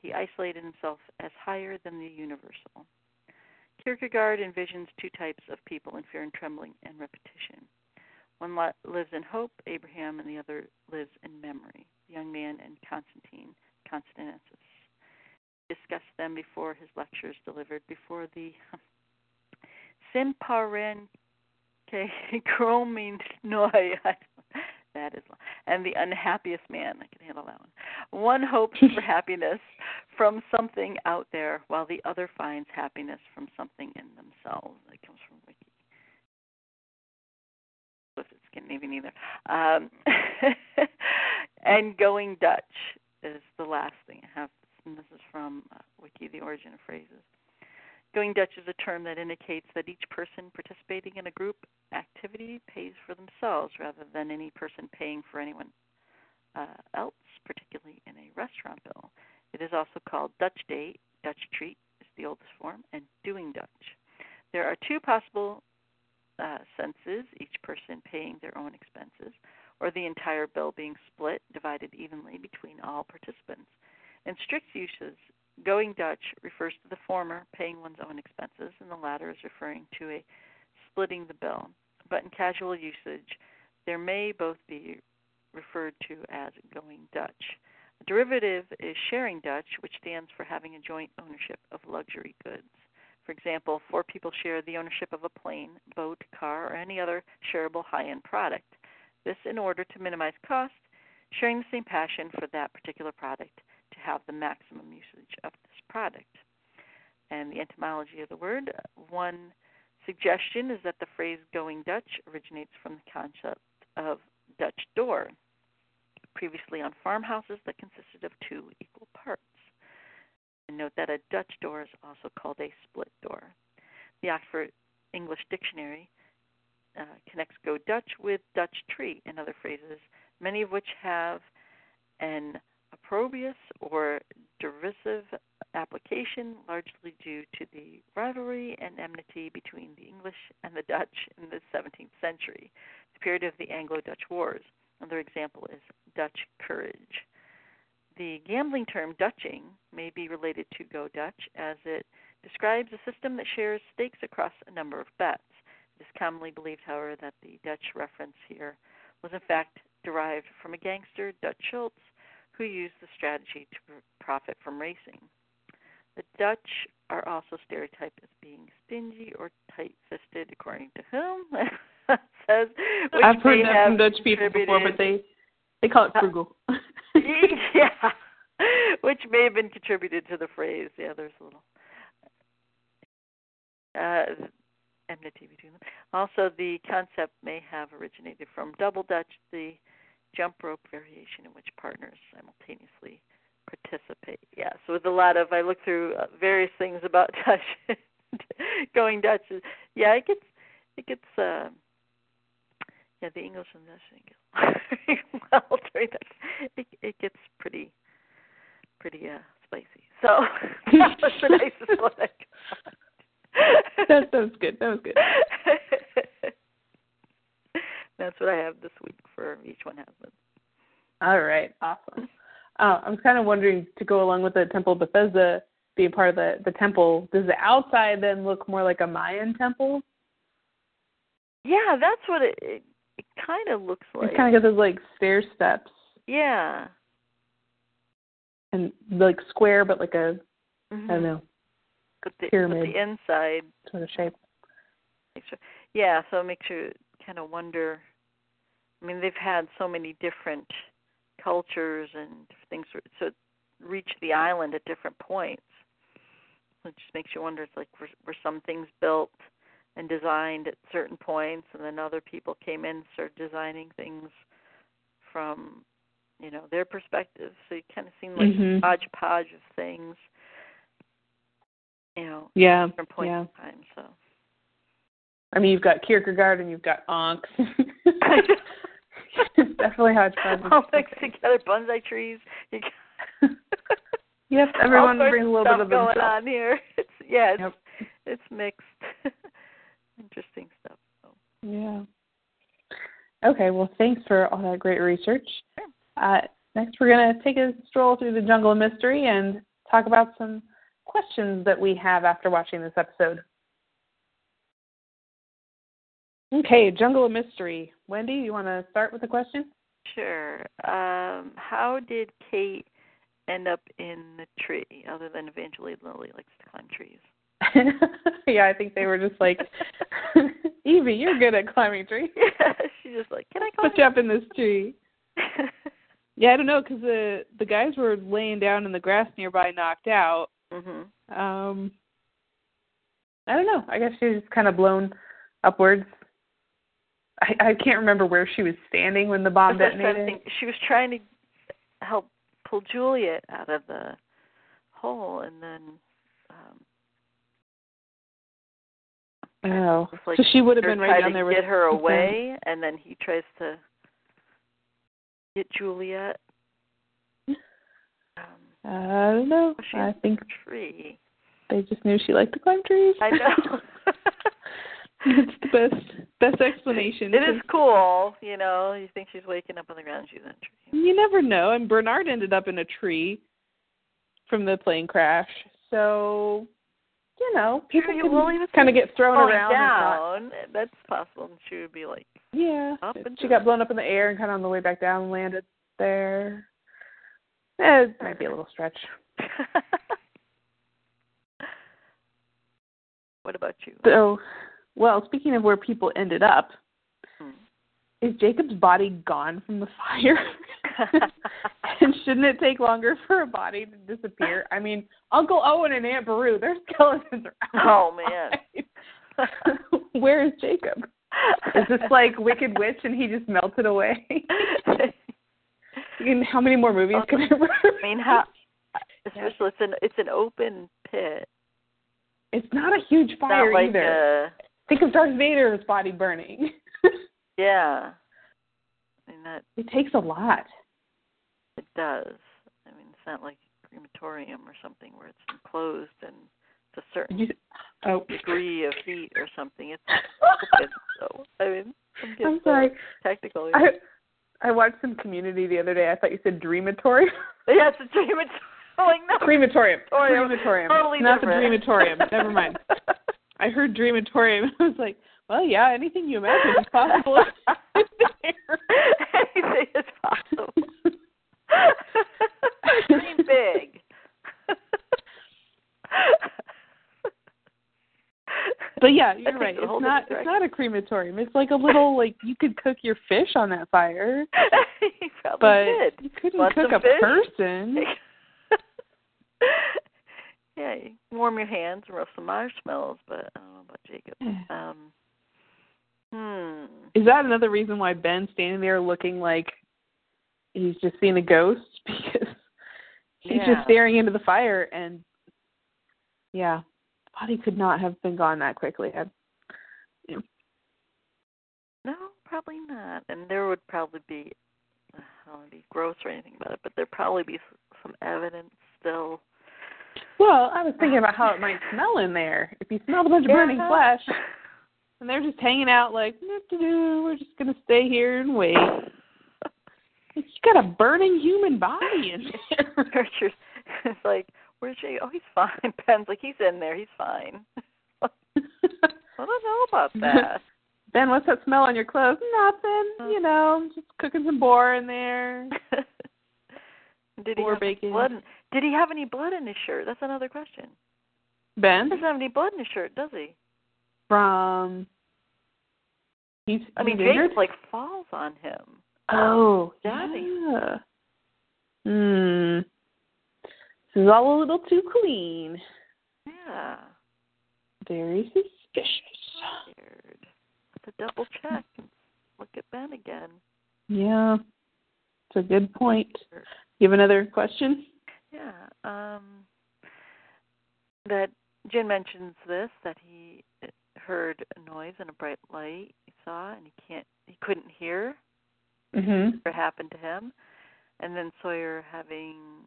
he isolated himself as higher than the universal. Kierkegaard envisions two types of people in fear and trembling and repetition. One lives in hope, Abraham, and the other lives in memory, the young man and Constantine, Constantius. He discussed them before his lectures delivered before the Simparenke Chroming Noi. That is, and the unhappiest man. I can handle that one. One hopes for happiness from something out there, while the other finds happiness from something in themselves. That comes from Wiki. If it's Scandinavian either. Um, and going Dutch is the last thing I have. And this is from uh, Wiki, the origin of phrases. Going Dutch is a term that indicates that each person participating in a group activity pays for themselves rather than any person paying for anyone uh, else, particularly in a restaurant bill. It is also called Dutch date, Dutch treat is the oldest form, and doing Dutch. There are two possible uh, senses, each person paying their own expenses, or the entire bill being split, divided evenly between all participants. In strict uses, Going Dutch refers to the former, paying one's own expenses, and the latter is referring to a splitting the bill. But in casual usage, there may both be referred to as going Dutch. A derivative is sharing Dutch, which stands for having a joint ownership of luxury goods. For example, four people share the ownership of a plane, boat, car, or any other shareable high end product. This in order to minimize cost, sharing the same passion for that particular product have the maximum usage of this product. And the etymology of the word one suggestion is that the phrase going Dutch originates from the concept of Dutch door, previously on farmhouses that consisted of two equal parts. And note that a Dutch door is also called a split door. The Oxford English Dictionary uh, connects go Dutch with Dutch treat and other phrases, many of which have an opprobrious or derisive application, largely due to the rivalry and enmity between the English and the Dutch in the 17th century, the period of the Anglo Dutch Wars. Another example is Dutch courage. The gambling term Dutching may be related to Go Dutch as it describes a system that shares stakes across a number of bets. It is commonly believed, however, that the Dutch reference here was in fact derived from a gangster, Dutch Schultz, who used the strategy to profit from racing. The Dutch are also stereotyped as being stingy or tight-fisted, according to whom says. Which I've heard that from Dutch people before, but they they call it frugal. yeah, which may have been contributed to the phrase. Yeah, there's a little uh, enmity between them. Also, the concept may have originated from double Dutch, the jump rope variation in which partners simultaneously participate. Yeah, so with a lot of I look through uh, various things about Dutch, going Dutch. Yeah, it gets it gets uh, yeah the English and Dutch thing well during that. It, it gets pretty pretty uh spicy. So that was the nicest one. I got. that sounds good. That was good. That's what I have this week for each one has been. All right, awesome. Uh, I'm kind of wondering to go along with the Temple of Bethesda being part of the the temple. Does the outside then look more like a Mayan temple? Yeah, that's what it it, it kind of looks like. It's kind of got those like stair steps. Yeah. and like square, but like a mm-hmm. I don't know but the, pyramid. But the inside sort of shape. you, yeah, so it makes you kind of wonder. I mean, they've had so many different cultures and things, so it reached the island at different points. It just makes you wonder. It's like were, were some things built and designed at certain points, and then other people came in and started designing things from, you know, their perspective. So you kind of seem like Mhm. a hodgepodge of things, you know, Yeah, different points yeah. in time. So. I mean, you've got Kierkegaard and you've got Ankh. it's definitely hodgepodge. all mixed together, bonsai trees. You got Yep, everyone brings a little bit of going themselves. on here. It's yeah, it's Yep. it's mixed. Interesting stuff. So. Yeah. Okay, well, thanks for all that great research. Sure. Uh, next, we're going to take a stroll through the jungle of mystery and talk about some questions that we have after watching this episode. Okay, jungle of mystery. Wendy, you want to start with a question? Sure. Um, how did Kate end up in the tree, other than Evangeline Lilly likes to climb trees? yeah, I think they were just like, Evie, you're good at climbing trees. Yeah, she's just like, can I climb? Put you up in this tree. Yeah, I don't know because the the guys were laying down in the grass nearby, knocked out. mhm. Um, I don't know. I guess she was kind of blown upwards. I I can't remember where she was standing when the bomb That's what I'm detonated. She was trying to help pull Juliet out of the hole, and then um, Oh, like so she would have been right down there with get her away, and then he tries to get Juliet. Um, I don't know. I think a tree. they just knew she liked to climb trees. I know. it's the best best explanation. it is cool, you know. You think she's waking up on the ground, she's in a tree. You never know. And Bernard ended up in a tree from the plane crash. So, you know, people he can kind of get thrown around. and down. That's possible. And she would be like, Yeah. She got blown up in the air and kind of on the way back down landed there. Eh, it might be a little stretch. what about you? So, well, speaking of where people ended up, Hmm. is Jacob's body gone from the fire? and shouldn't it take longer for a body to disappear? I mean, Uncle Owen and Aunt Beru, their skeletons are Oh, man. Where is Jacob? Is this like Wicked Witch and he just melted away? I mean, how many more movies can I I mean, how? Especially, it's an it's an open pit. It's not a huge fire like either. a Think of Darth Vader's body burning. yeah. I mean that it takes a lot. it does. I mean, it's not like a crematorium or something where it's enclosed and it's a certain You, oh, degree of heat or something. It's open, so I mean, I'm, I'm so sorry. Technical. I I watched some Community the other day. I thought you said Dreamatorium. yeah, it's a. Like no. Crematorium. Crematorium. Crematorium. Totally Not different. the Dreamatorium. Never mind. I heard Dreamatorium. I was like, well, yeah, anything you imagine is possible. Anything is possible. Dream big. but yeah, you're right. It's not. It's not a crematorium. It's like a little like you could cook your fish on that fire, probably but did. you couldn't Want cook a fish? person. Yeah, you warm your hands and roast some marshmallows, but I don't know about Jacob. Um, hmm. Is that another reason why Ben's standing there looking like he's just seeing a ghost? Because he's Yeah. just staring into the fire and yeah, body could not have been gone that quickly. I, No, probably not. And there would probably be, I don't want to be gross or anything about it, but there'd probably be some evidence still. Well, I was thinking about how it might smell in there. If you smelled a bunch of burning Yeah. flesh and they're just hanging out like, "Doo-doo-doo, we're just gonna stay here and wait. You got a burning human body in there. It's like, where's Jake? Oh, he's fine. Ben's like, he's in there. He's fine. I don't know about that. Ben, what's that smell on your clothes? Nothing. Uh. You know, just cooking some boar in there. did he have bacon. blood? Did he have any blood in his shirt? That's another question. Ben He doesn't have any blood in his shirt, does he? from he's I mean? Jacob like falls on him. Oh, Daddy. yeah. Hmm. This is all a little too clean. Yeah. Very suspicious. Weird. To double check and look at Ben again. Yeah. It's a good point. You have another question? Yeah. Um that Jin mentions this that he heard a noise and a bright light he saw and he can't he couldn't hear Mhm. what happened to him. And then Sawyer having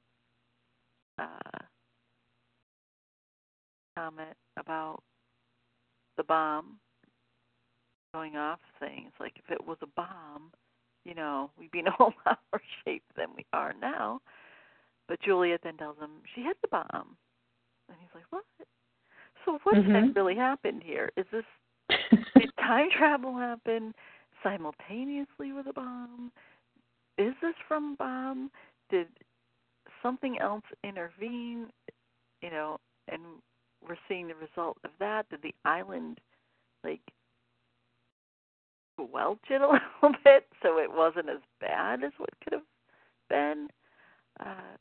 uh comment about the bomb going off saying it's like if it was a bomb, you know, we'd be in a whole lot more shape than we are now. But Juliet then tells him she hit the bomb. And he's like, What? So what Mhm. had really happened here? Is this did time travel happen simultaneously with a bomb? Is this from a bomb? Did something else intervene? You know, and we're seeing the result of that. Did the island like squelch it a little bit so it wasn't as bad as what could have been? Uh,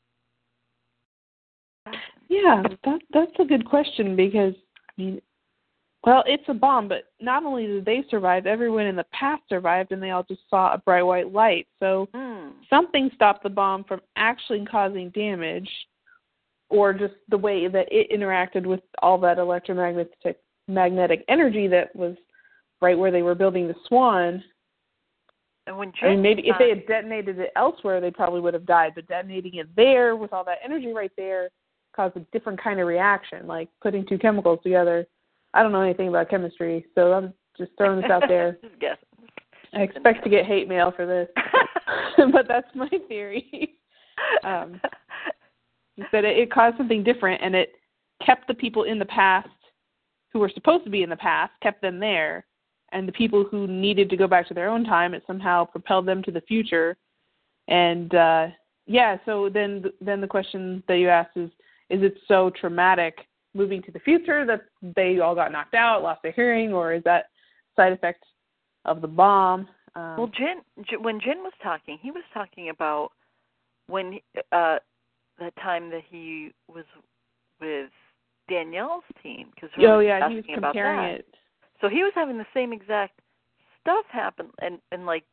Yeah, that that's a good question because I mean, well, it's a bomb, but not only did they survive, everyone in the past survived, and they all just saw a bright white light. So hmm. something stopped the bomb from actually causing damage, or just the way that it interacted with all that electromagnetic magnetic energy that was right where they were building the Swan. And when I mean, maybe if they had detonated it elsewhere, they probably would have died. But detonating it there with all that energy right there caused a different kind of reaction, like putting two chemicals together. I don't know anything about chemistry, so I'm just throwing this out there. Just guess. I expect to get hate mail for this, but that's my theory. Um, that it, it caused something different, and it kept the people in the past who were supposed to be in the past, kept them there, and the people who needed to go back to their own time, it somehow propelled them to the future. And uh yeah, so then then the question that you asked is is it so traumatic moving to the future that they all got knocked out, lost their hearing, or is that side effect of the bomb? Um, Well, Jin, J- when Jin was talking, he was talking about when he- uh the time that he was with Danielle's team because oh yeah, he was comparing it. So he was having the same exact stuff happen, and and like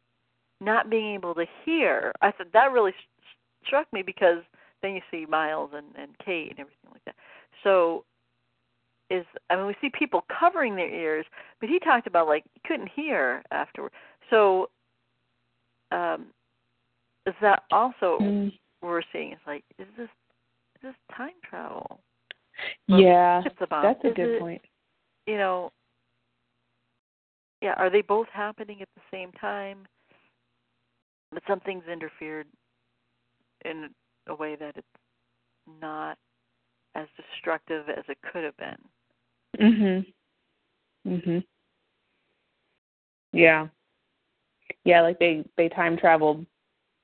not being able to hear. I said that really sh- struck me because then you see Miles and and Kate and everything like that. So is I mean we see people covering their ears, but he talked about like he couldn't hear afterward. So um is that also Mm. what we're seeing? Is like is this is this time travel? Well, Yeah, that's a is good it, point. You know, yeah, are they both happening at the same time? But something's interfered in a way that it's not as destructive as it could have been. Mhm. Mhm. Yeah. Yeah, like they they time traveled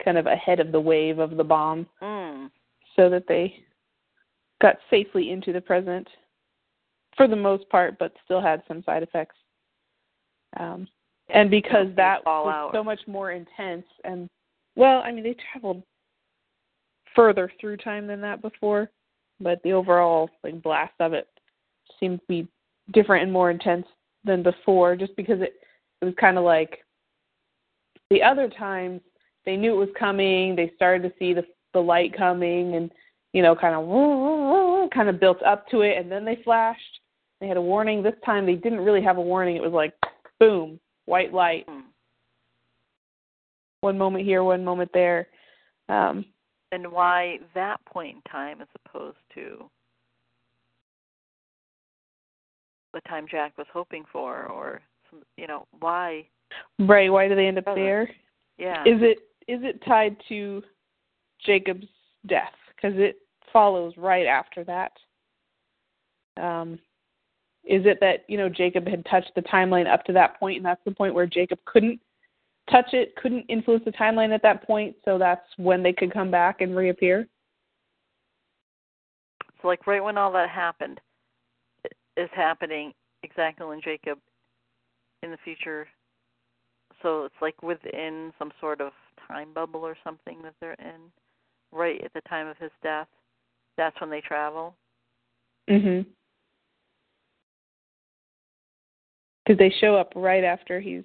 kind of ahead of the wave of the bomb Mm. so that they got safely into the present for the most part but still had some side effects. Um and because that was so much more intense and well, I mean they traveled further through time than that before, but the overall like blast of it seemed to be different and more intense than before just because it it was kind of like the other times they knew it was coming they started to see the the light coming and you know kind of kind of built up to it and then they flashed. They had a warning. This time they didn't really have a warning. It was like boom white light. Mm. one moment here one moment there. Um And why that point in time as opposed to the time Jack was hoping for, or some, you know why? right why do they end up there? Yeah. Is it is it tied to Jacob's death? Because it follows right after that. Um, is it that you know Jacob had touched the timeline up to that point, and that's the point where Jacob couldn't touch it, couldn't influence the timeline at that point, so that's when they could come back and reappear? So like right when all that happened is happening exactly when Jacob in the future. So it's like within some sort of time bubble or something that they're in, right at the time of his death. That's when they travel. Mhm. Because they show up right after he's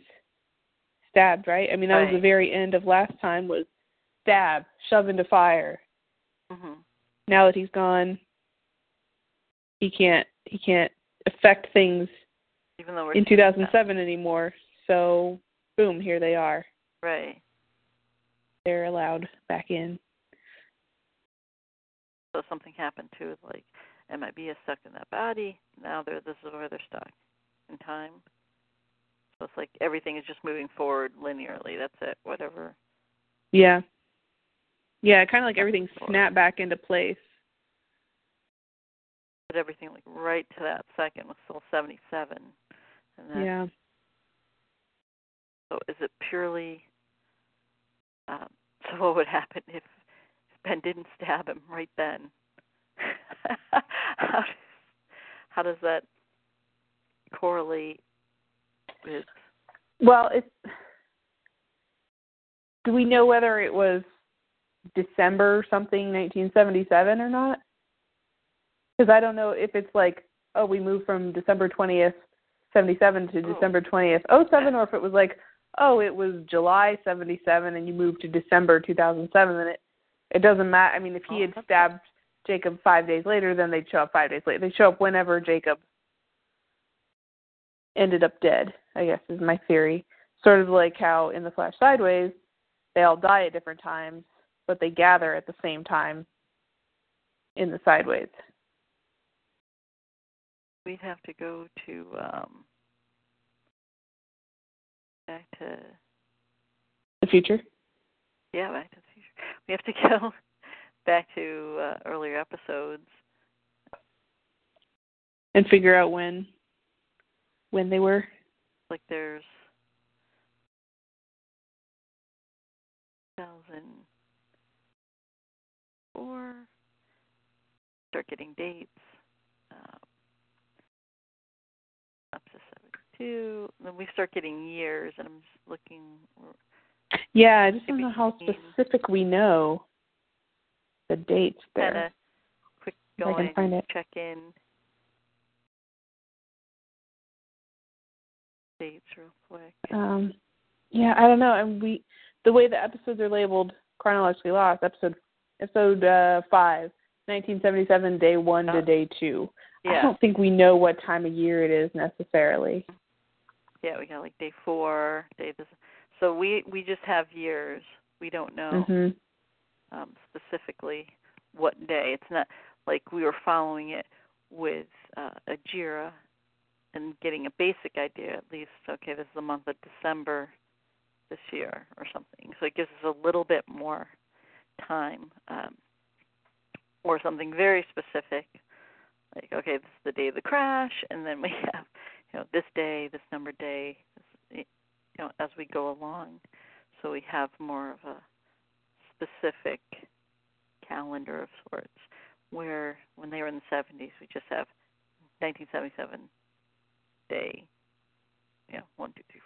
stabbed, right? I mean, that was the very end of last time was stab, shove into fire. Mhm. Now that he's gone, he can't he can't affect things Even though we're in seeing that. 2007 anymore. So, boom, here they are. Right. They're allowed back in. So something happened too, like MIB is stuck in that body. Now they're this is where they're stuck in time. So it's like everything is just moving forward linearly. That's it. Whatever. Yeah. Yeah, kind of like everything snapped back into place. But everything like right to that second was still seventy seven. And then Yeah. so is it purely um so what would happen if Ben didn't stab him right then? how does how does that correlate with Well, it's. Do we know whether it was December something 1977 or not? Because I don't know if it's like, oh, we moved from December 20th, 77 to Oh. December 20th, 07, or if it was like, oh, it was July 77 and you moved to December 2007, then it it doesn't matter. I mean, if he Oh, had stabbed Jacob five days later, then they'd show up five days later. They show up whenever Jacob ended up dead. I guess is my theory. Sort of like how in the Flash Sideways, they all die at different times, but they gather at the same time in the Sideways. we'd have to go to um back to The future. yeah back to the future we have to go back to uh, earlier episodes and figure out when when they were. like there's thousand four start getting dates uh, up to seventy two then we start getting years and i'm just looking Yeah, I just don't know how specific we know the dates there. of quick If I can find it. check in dates real quick. Um, yeah, I don't know. And we, the way the episodes are labeled chronologically lost, episode episode uh, five, 1977, day one to Oh. day two. Yeah. I don't think we know what time of year it is necessarily. yeah, we got like day four, day this. So we we just have years. We don't know Mhm. um, specifically what day. It's not like we were following it with uh, a Jira and getting a basic idea at least. Okay, this is the month of December this year or something. So it gives us a little bit more time um, or something very specific. Like okay, this is the day of the crash, and then we have you know this day, this number day, this, you know as we go along. So we have more of a specific calendar of sorts. Where when they were in the 70s, we just have 1977 day, you know, one, two, three,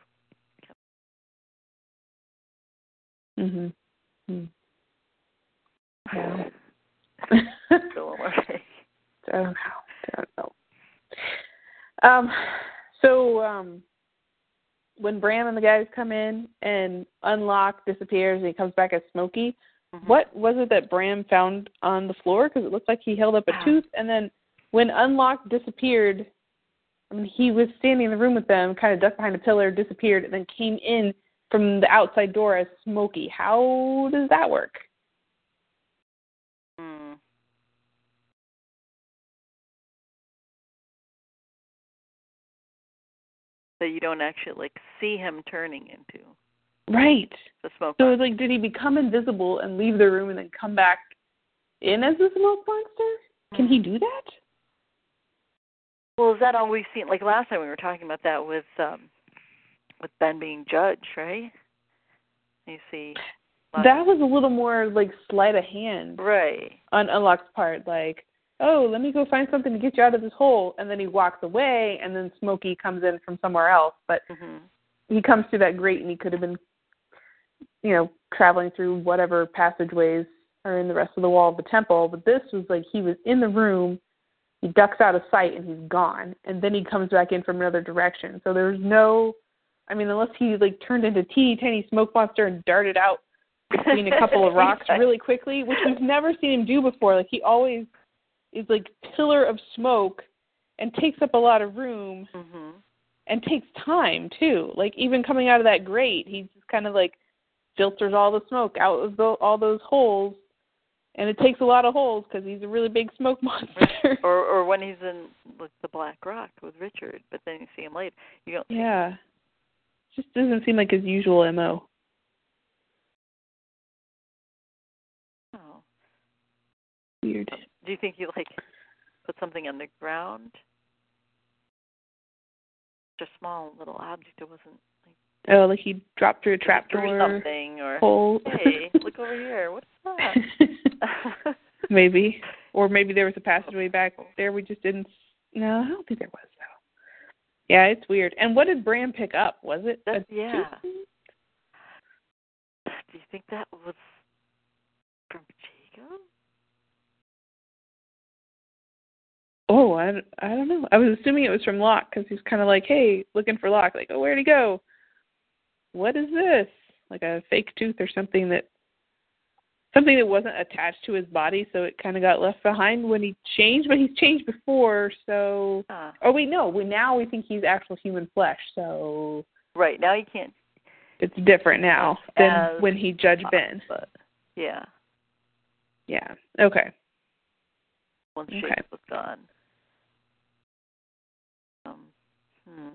Mhm. Mm. Still a more don't know. Don't know. Um, so um, when Bram and the guys come in and UnLocke disappears and he comes back as Smokey, Mhm. what was it that Bram found on the floor? Because it looked like he held up a Ah. tooth, and then when UnLocke disappeared, I mean, he was standing in the room with them, kind of ducked behind a pillar, disappeared, and then came in from the outside door as Smokey. How does that work? Hmm. So you don't actually like see him turning into Right. the smoke. So it's like, did he become invisible and leave the room and then come back in as the smoke monster? Can he do that? Well, is that all we've seen? Like last time we were talking about that with um with Ben being judge, right? You see, That was a little more like sleight of hand right. on UnLocke's part. Like, "Oh, let me go find something to get you out of this hole," and then he walks away, and then Smokey comes in from somewhere else. But Mhm. he comes through that grate, and he could have been, you know, traveling through whatever passageways are in the rest of the wall of the temple. But this was like he was in the room, he ducks out of sight, and he's gone, and then he comes back in from another direction. So there's no, I mean, unless he like turned into teeny tiny smoke monster and darted out between a couple of rocks really quickly, which we've never seen him do before. Like he always is like pillar of smoke and takes up a lot of room Mhm. and takes time too. Like even coming out of that grate, he just kind of like filters all the smoke out of the, all those holes, and it takes a lot of holes because he's a really big smoke monster. Or or when he's in like the Black Rock with Richard, but then you see him later. You don't. yeah, just doesn't seem like his usual mo. Oh. Weird. Um, do you think you like put something underground? Just a small little object. It wasn't like Oh, like he dropped through a trap door something or hole. hey, look over here. What's that? maybe, or maybe there was a passageway back there we just didn't. No, I don't think there was. Yeah, it's weird. And what did Bram pick up? Was it? That- yeah. tooth? Do you think that was from Jacob? Oh, I, I don't know. I was assuming it was from Locke because he's kind of like, hey, looking for Locke. Like, oh, where'd he go? What is this? Like a fake tooth or something that something that wasn't attached to his body, so it kind of got left behind when he changed. But he's changed before, so. Ah, Oh wait, no. We now we think he's actual human flesh, so right now he can't. it's different now than As- when he judged Ben. But yeah, Yeah. Okay. once Okay. Jacob was gone. Um. Hmm.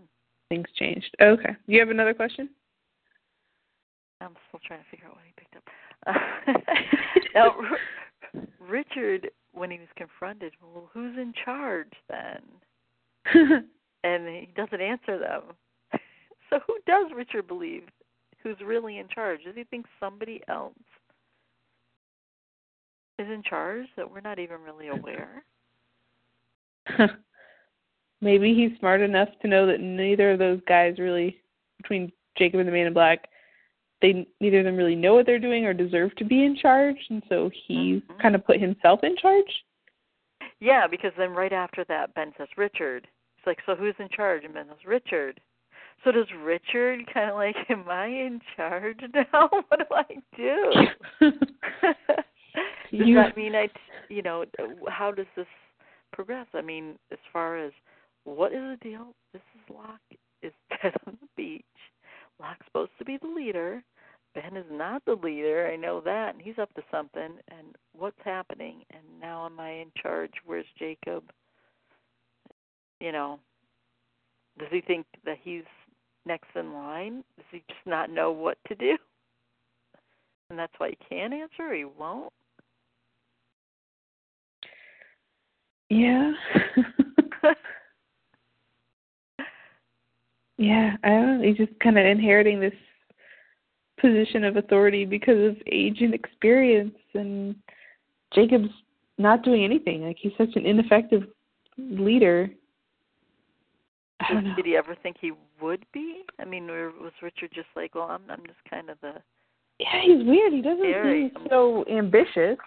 Things changed. Okay. You have another question? I'm still trying to figure out what he picked up. now, Richard, when he was confronted, well, who's in charge then? And he doesn't answer them. So who does Richard believe? Who's really in charge? Does he think somebody else is in charge that we're not even really aware? Maybe he's smart enough to know that neither of those guys really, between Jacob and the Man in Black, they neither of them really know what they're doing or deserve to be in charge, and so he Mhm. kind of put himself in charge. Yeah, because then right after that, Ben says Richard. He's like, so who's in charge? And Ben says Richard. So does Richard kind of like, am I in charge now? what do I do? does You- that mean I, t- you know, how does this progress? I mean, as far as what is the deal? This is Locke is dead on the beach. Locke's supposed to be the leader. Ben is not the leader. I know that, and he's up to something. And what's happening? And now am I in charge? Where's Jacob? You know, does he think that he's next in line? Does he just not know what to do? And that's why he can't answer. Or he won't. yeah. yeah, I don't know. He's just kind of inheriting this position of authority because of age and experience, and Jacob's not doing anything. Like he's such an ineffective leader. I don't know. Did he ever think he would be? I mean, or was Richard just like, well, I'm I'm just kind of the Yeah, he's weird. He doesn't seem so ambitious.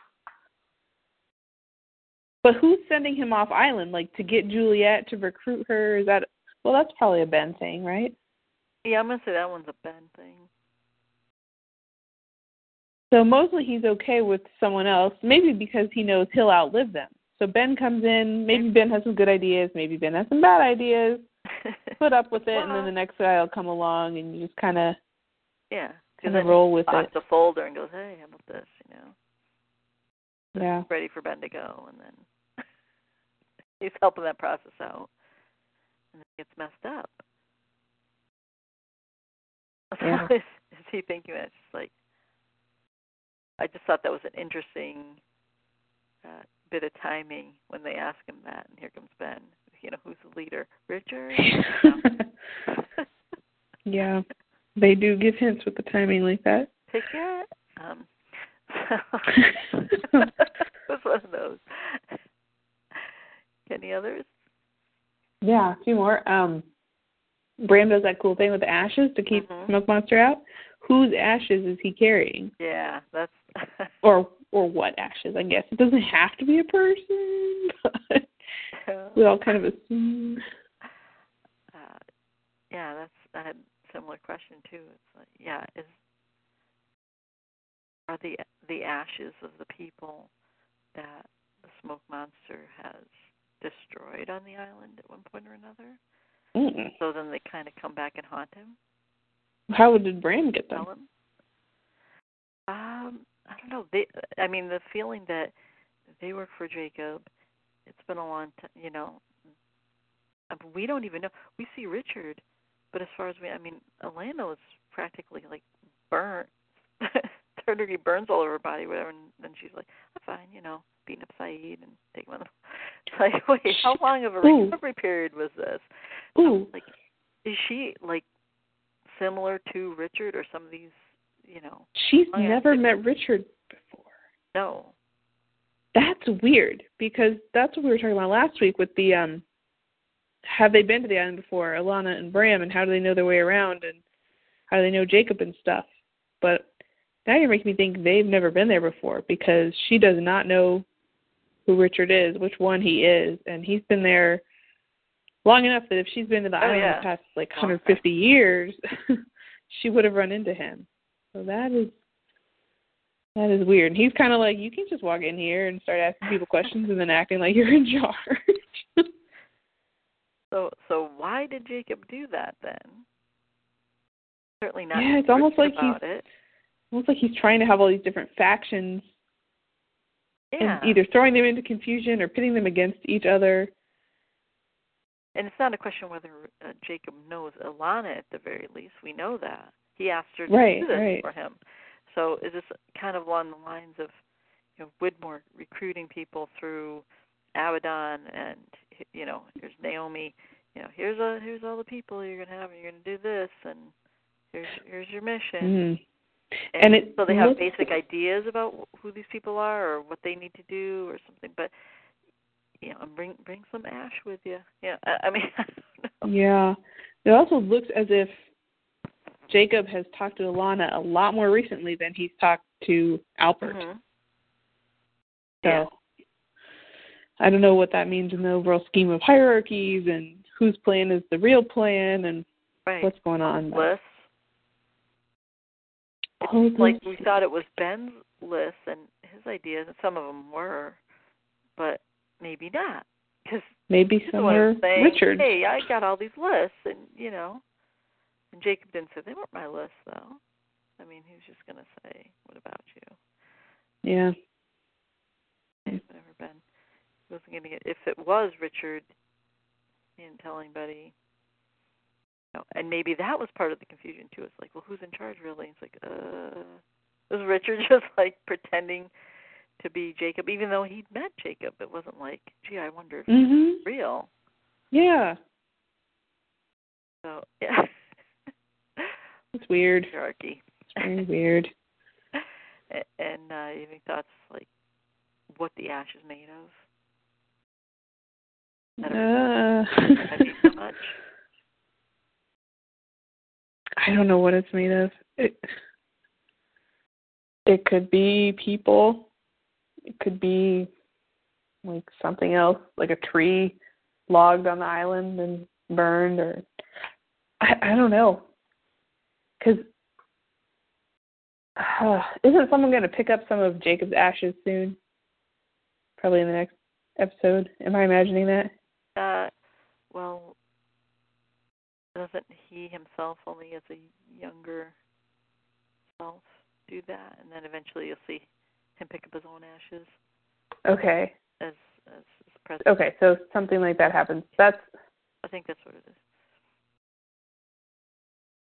But who's sending him off island? Like to get Juliet to recruit her? Is that well? That's probably a Ben thing, right? yeah. I'm gonna say that one's a Ben thing. So mostly he's okay with someone else, maybe because he knows he'll outlive them. So Ben comes in. Maybe Ben has some good ideas. Maybe Ben has some bad ideas. Put up with it, and then the next guy will come along, and you just kind of yeah, kind of roll with it. the folder and goes, hey, how about this? You know, Yeah. ready for Ben to go, and then he's helping that process out, and it gets messed up. Yeah. is, is he thinking that? It's just like, I just thought that was an interesting uh, bit of timing when they ask him that, and here comes Ben. You know, who's the leader? Richard. yeah. They do give hints with the timing like that. Ticket. Um, so it was one of those. Any others? Yeah, a few more. Um, Bram does that cool thing with the ashes to keep Mhm. Smoke Monster out. Whose ashes is he carrying? Yeah, that's Or or what ashes? I guess it doesn't have to be a person, but we all kind of assume. uh, yeah, that's I had a similar question too. It's like, yeah, is are the the ashes of the people that the smoke monster has destroyed on the island at one point or another? Mm. So then they kind of come back and haunt him, How did Bram get them? Um, I don't know. They, I mean, the feeling that they work for Jacob. It's been a long time, you know. uh, We don't even know. We see Richard, but as far as we, I mean, Ilana was practically like burnt, third degree burns all over her body, whatever. And then she's like, "I'm fine," you know, beating up Sayid and taking one. of It's like, wait, how long of a Ooh. recovery period was this? Ooh, Like, is she like similar to Richard or some of these, you know? she's Oh, yeah. never met Richard before. No. That's weird because that's what we were talking about last week with the um have they been to the island before, Ilana and Bram, and how do they know their way around and how do they know Jacob and stuff. But now you're making me think they've never been there before because she does not know who Richard is, which one he is, and he's been there long enough that if she's been to the Oh, island yeah. the past like Long 150 years, she would have run into him. So that is that is weird. And he's kind of like, you can just walk in here and start asking people questions and then acting like you're in charge. So so why did Jacob do that then? Certainly not. Yeah, it's almost like he's it. Almost like he's trying to have all these different factions Yeah. and either throwing them into confusion or pitting them against each other. And it's not a question whether uh, Jacob knows Ilana at the very least. We know that he asked her to Right, do this right. for him. So is this kind of along the lines of you know Widmore recruiting people through Abaddon and you know here's Naomi, you know here's a here's all the people you're gonna have and you're gonna do this and here's here's your mission. Mm. And, And it so they have basic ideas about who these people are or what they need to do or something. But you know, bring bring some ash with you. Yeah, I, I mean, I don't know. Yeah. It also looks as if Jacob has talked to Ilana a lot more recently than he's talked to Alpert. Mhm. So Yeah. I don't know what that means in the overall scheme of hierarchies and whose plan is the real plan and Right. what's going on. list? Oh, like we thought it was Ben's list and his ideas, and some of them were, but maybe not, because maybe he's the one somewhere saying, Richard. "Hey, I got all these lists," and you know, and Jacob didn't say they weren't my list, though. I mean, he was just gonna say, "What about you?" Yeah. Whatever, Ben. He wasn't gonna get. If it was Richard, he didn't tell anybody. You know, and maybe that was part of the confusion too. It's like, well, who's in charge really? It's like, uh, was Richard just like pretending to be Jacob, even though he'd met Jacob? It wasn't like, gee, I wonder if he's Mhm. real. Yeah. So yeah, It's weird. hierarchy. It's very weird. And uh, any thoughts like what the ash is made of? I don't Uh, I so much. I don't know what it's made of. It it could be people. It could be like something else, like a tree logged on the island and burned, or I I don't know. Because uh, isn't someone going to pick up some of Jacob's ashes soon? Probably in the next episode. Am I imagining that? Uh, well, doesn't he himself only as a younger self do that, and then eventually you'll see him pick up his own ashes Okay. as as, as president. Okay, so something like that happens. That's I think that's what it is.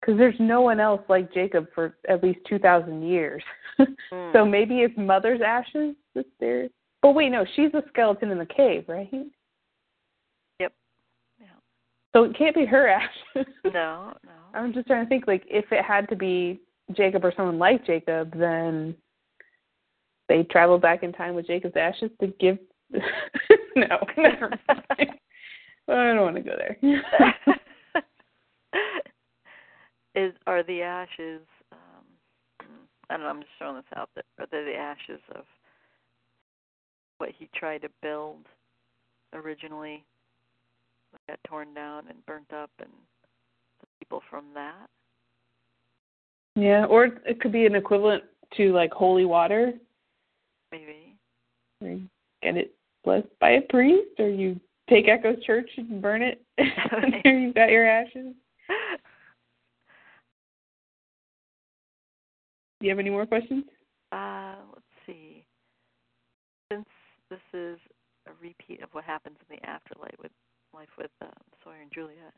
Because there's no one else like Jacob for at least two thousand years. Mm. so maybe it's mother's ashes that they're. But wait, no, she's a skeleton in the cave, right? Yep. Yeah. So it can't be her ashes. No, no. I'm just trying to think like if it had to be Jacob or someone like Jacob, then they traveled back in time with Jacob's ashes to give. no, never mind. I don't want to go there. Is are the ashes? Um, I don't know. I'm just throwing this out there. Are they the ashes of what he tried to build originally? Got torn down and burnt up, and the people from that. Yeah, or it could be an equivalent to like holy water. Maybe. Or get it blessed by a priest, or you take Eko's church and burn it. and there you've got your ashes. Do you have any more questions? Uh, let's see. Since this is a repeat of what happens in the afterlife with life with um, Sawyer and Juliet,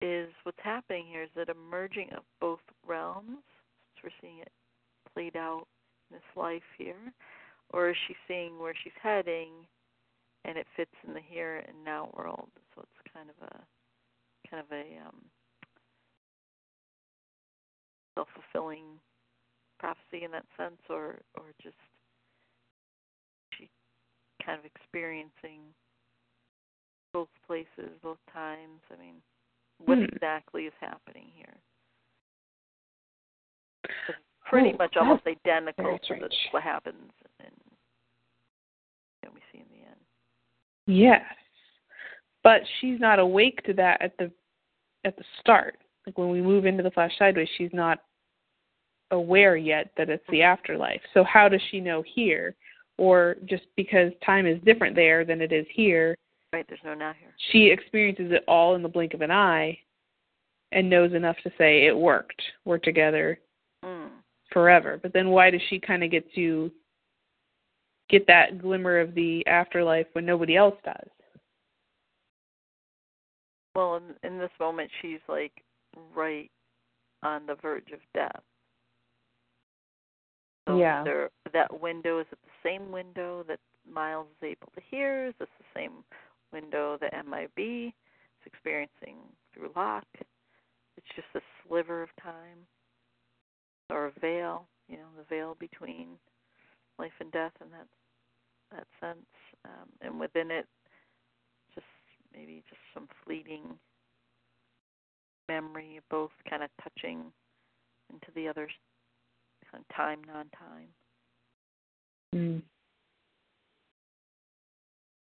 is what's happening here is that a merging of both realms. We're seeing it played out in this life here, or is she seeing where she's heading, and it fits in the here and now world? So it's kind of a kind of a um, self fulfilling prophecy in that sense, or or just she kind of experiencing both places, both times. I mean, what Hmm. exactly is happening here? It's pretty Oh, much almost identical to the, what happens in know, we see in the end. Yes, but she's not awake to that at the at the start. Like when we move into the flash sideways, she's not aware yet that it's the afterlife. So how does she know here? Or just because time is different there than it is here, Right? There's no now here. she experiences it all in the blink of an eye and knows enough to say it worked. We're together Mm. forever. But then why does she kind of get to get that glimmer of the afterlife when nobody else does? Well, in, in this moment, she's like right on the verge of death. So Yeah. There, that window is it the same window that Miles is able to hear? Is this the same window that MIB is experiencing through Locke? It's just a sliver of time, or a veil. You know, the veil between life and death, in that that sense, um, and within it, just maybe just some fleeting memory both kind of touching into the other's kind of time, non-time. Mm.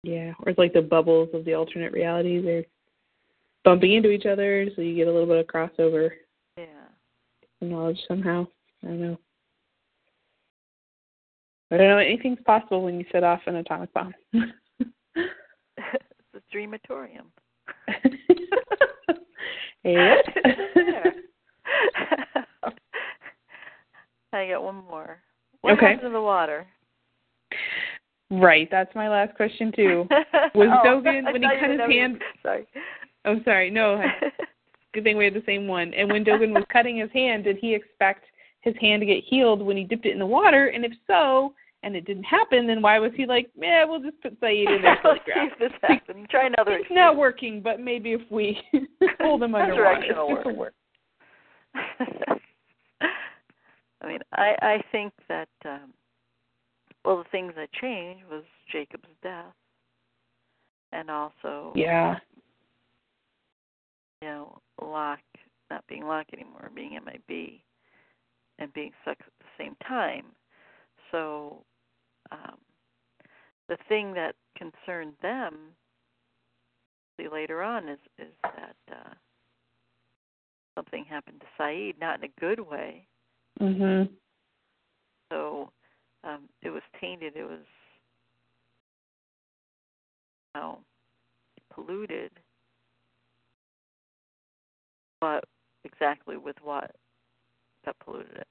Yeah, or it's like the bubbles of the alternate realities are bumping into each other, so you get a little bit of crossover Yeah. knowledge somehow. I don't know. I don't know. Anything's possible when you set off an atomic bomb. it's a dreamatorium. Yep. I got one more. What Okay. happened to the water? right, that's my last question too. Was oh, Dogen when he cut his hand? Sorry. Oh, sorry. No, good thing we had the same one. And when Dogen was cutting his hand, did he expect his hand to get healed when he dipped it in the water? And if so, and it didn't happen, then why was he like, yeah, we'll just put Sayid in there till he Let's see if this happens. Try another. It's not working, but maybe if we hold him underwater, Resurrection will this will work. I mean, I I think that um well, the things that changed was Jacob's death, and also Yeah. you know Locke not being Locke anymore, being MIB, and being stuck at the same time. So um, the thing that concerned them see later on is is that uh, something happened to Sayid, not in a good way. Mhm. So um, it was tainted. It was you know, polluted. But exactly with what that polluted it.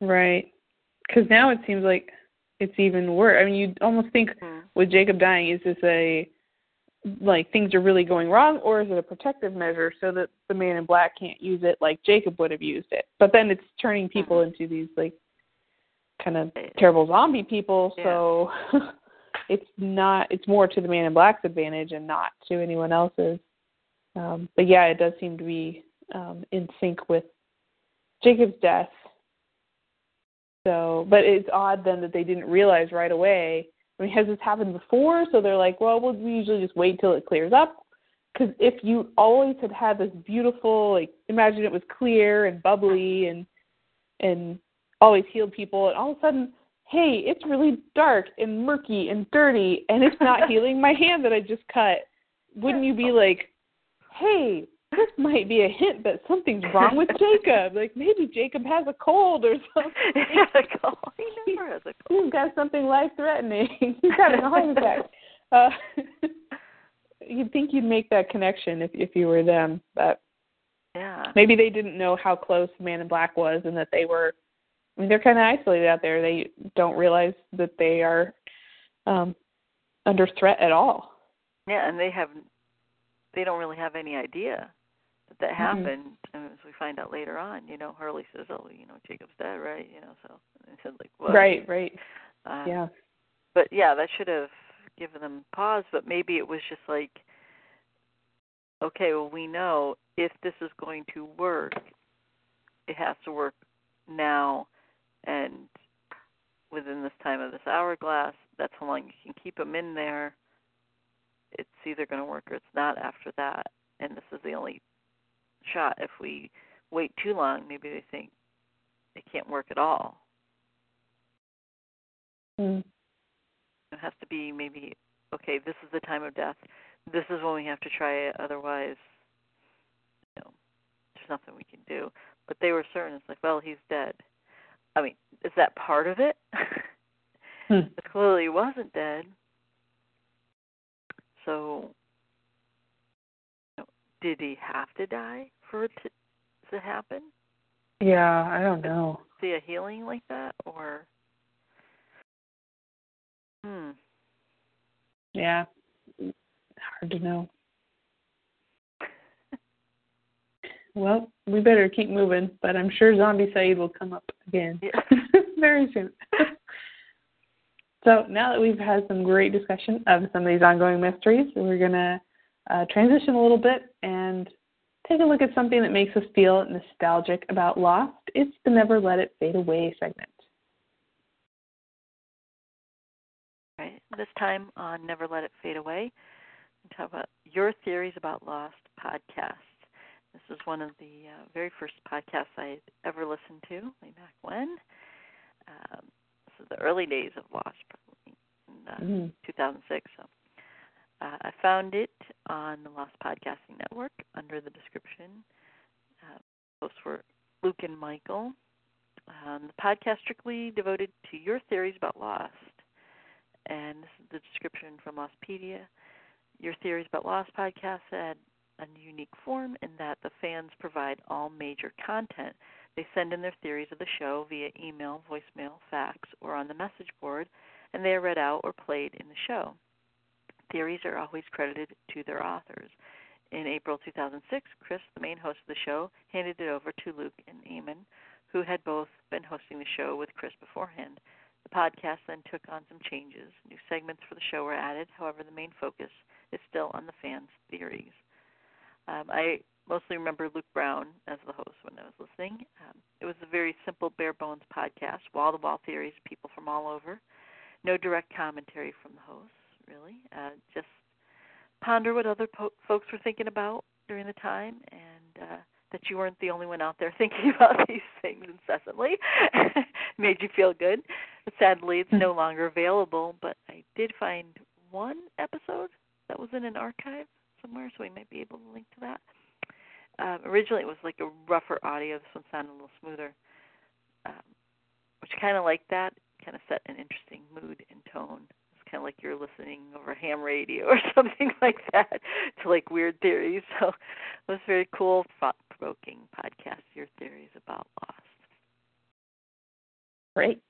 Right. Because now it seems like it's even worse. I mean, you almost think Mm. with Jacob dying, is this a like things are really going wrong, or is it a protective measure so that the man in black can't use it like Jacob would have used it? But then it's turning people Mhm. into these like kind of terrible zombie people. Yeah. So it's not. It's more to the man in black's advantage and not to anyone else's. Um, but yeah, it does seem to be um, in sync with Jacob's death. So, but it's odd then that they didn't realize right away I mean, has this happened before? So they're like, well, we'll we usually just wait till it clears up. Because if you always had had this beautiful, like, imagine it was clear and bubbly and and always healed people, and all of a sudden, hey, it's really dark and murky and dirty, and it's not healing my hand that I just cut. Wouldn't you be like, hey, this might be a hint that something's wrong with Jacob. Like maybe Jacob has a cold or something. Has a cold. He never has a cold. He's got something life threatening. He's having a heart attack. Uh, you'd think you'd make that connection if if you were them, but yeah. maybe they didn't know how close Man in Black was and that they were I mean they're kind of isolated out there. They don't realize that they are um under threat at all. Yeah, and they have they don't really have any idea that Mm-hmm. happened. And as we find out later on, you know, Hurley says, "Oh, you know, Jacob's dead, right?" You know, so and said like, "What?" Right, right. Um, yeah. But yeah, that should have given them pause. But maybe it was just like, okay, well, we know if this is going to work, it has to work now, and within this time of this hourglass. That's how long you can keep them in there. It's either going to work or it's not after that. And this is the only shot. If we wait too long, maybe they think it can't work at all. Mm. It has to be maybe okay. This is the time of death. This is when we have to try it. Otherwise, you know, there's nothing we can do. But they were certain. It's like, well, he's dead. I mean, is that part of it? Hmm. It clearly wasn't dead. So, you know, did he have to die for it to, to happen? Yeah, I don't know. See a healing like that, or hmm. Yeah. Hard to know. Well, we better keep moving, but I'm sure Zombie Sayid will come up again Yeah. very soon. so now that we've had some great discussion of some of these ongoing mysteries, we're going to uh, transition a little bit and take a look at something that makes us feel nostalgic about Lost. It's the Never Let It Fade Away segment. Right. This time on Never Let It Fade Away, we talk about your theories about Lost podcast. This is one of the uh, very first podcasts I ever listened to, way back when. Um, this is the early days of Lost, probably in uh, Mm. 2006. So uh, I found it on the Lost Podcasting Network under the description. Uh, hosts were Luke and Michael. Um, the podcast strictly devoted to your theories about Lost. And this is the description from Lostpedia. Your theories about Lost podcast had a unique form in that the fans provide all major content. They send in their theories of the show via email, voicemail, fax, or on the message board, and they are read out or played in the show. Theories are always credited to their authors. In April 2006, Chris, the main host of the show, handed it over to Luke and Eamon, who had both been hosting the show with Chris beforehand. The podcast then took on some changes. New segments for the show were added. However, the main focus is still on the fans' theories. Um, I mostly remember Luke Brown as the host when I was listening. Um, it was a very simple, bare bones podcast, wall to wall theories, people from all over. No direct commentary from the hosts, really. Uh, just ponder what other po- folks were thinking about during the time and uh, that you weren't the only one out there thinking about these things incessantly. Made you feel good. Sadly, it's no longer available, but I did find one episode that was in an archive somewhere, so we might be able to link to that. Um, originally, it was like a rougher audio. This one sounded a little smoother, um, which kind of like that. Kind of set an interesting mood and tone. Kind of like you're listening over ham radio or something like that to like weird theories. So it was very cool, thought-provoking podcast. Your theories about Lost. Great.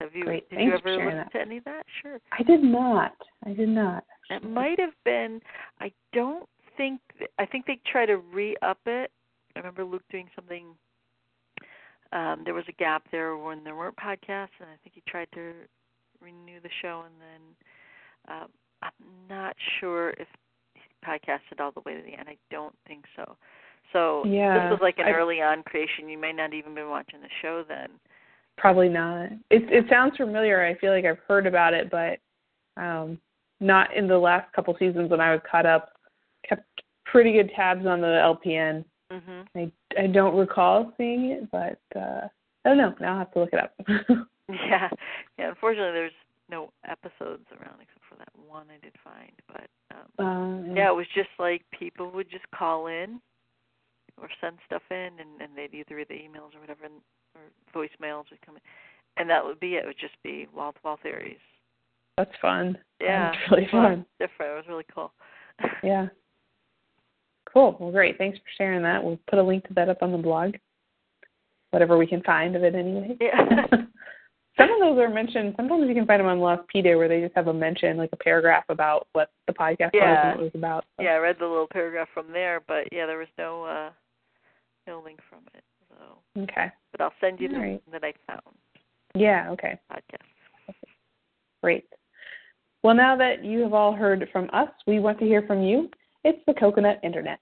Have you Great. did Thanks you ever listen that. to any of that? Sure. I did not. I did not. It might have been. I don't think. I think they try to re-up it. I remember Luke doing something. Um, there was a gap there when there weren't podcasts, and I think he tried to renew the show, and then um, I'm not sure if he podcasted all the way to the end. I don't think so. So Yeah, this was like an I- early on creation. You may not even been watching the show then. Probably not. It it sounds familiar. I feel like I've heard about it, but um not in the last couple seasons when I was caught up. Kept pretty good tabs on the LPN. Mhm. I I don't recall seeing it, but uh I don't know. Now I'll have to look it up. Yeah. Yeah, unfortunately there's no episodes around except for that one I did find, but um um, yeah, it was just like people would just call in or send stuff in and, and they'd either read the emails or whatever and, or voicemails would come in. And that would be it. It would just be wall to wall theories. That's fun. Yeah. That's really Well, fun. different. It was really cool. Yeah. Cool. Well, great. Thanks for sharing that. We'll put a link to that up on the blog. Whatever we can find of it anyway. Yeah. Some of those are mentioned. Sometimes you can find them on Lostpedia where they just have a mention, like a paragraph about what the podcast was Yeah. and what it was about. So, yeah, I read the little paragraph from there, but yeah, there was no uh no link from it. So Okay. but I'll send you the All right. one that I found Yeah. Okay. podcast. Great. Well, now that you have all heard from us, we want to hear from you. It's the Coconut Internet.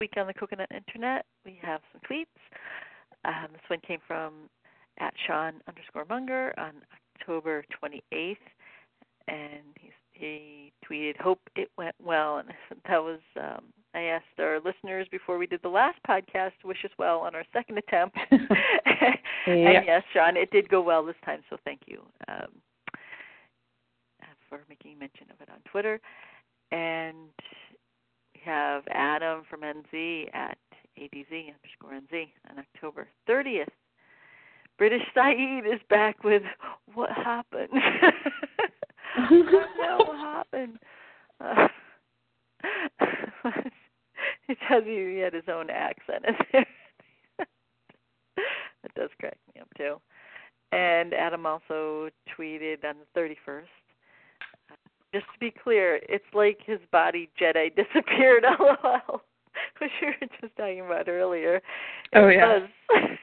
Week on the Coconut Internet, we have some tweets. Um, this one came from at Sean underscore Munger on October 28th, and he he tweeted, "Hope it went well." And that was um, I asked our listeners before we did the last podcast to wish us well on our second attempt. Yeah. And yes, Sean, it did go well this time, so thank you um, for making mention of it on Twitter. And have Adam from NZ at ADZ underscore NZ on October 30th. British Sayid is back with what happened. what happened? Uh, it tells you he had his own accent in there. that does crack me up too. And Adam also tweeted on the 31st. Just to be clear, it's like his body Jedi disappeared. LOL, which we were just talking about earlier. It Oh, yeah.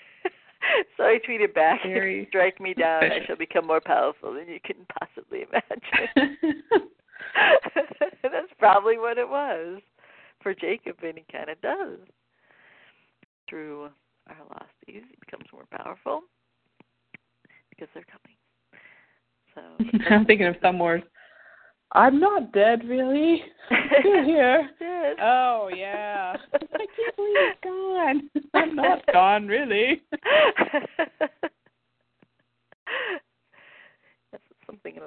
so I tweeted back, Very "Strike me down, I shall become more powerful than you can possibly imagine." That's probably what it was for Jacob, and he kind of does. Through our lost days, he becomes more powerful because they're coming. So I'm thinking of some words. I'm not dead, really. Still here. Yes. Oh yeah. I can't believe it's gone. I'm not gone, really. that's something.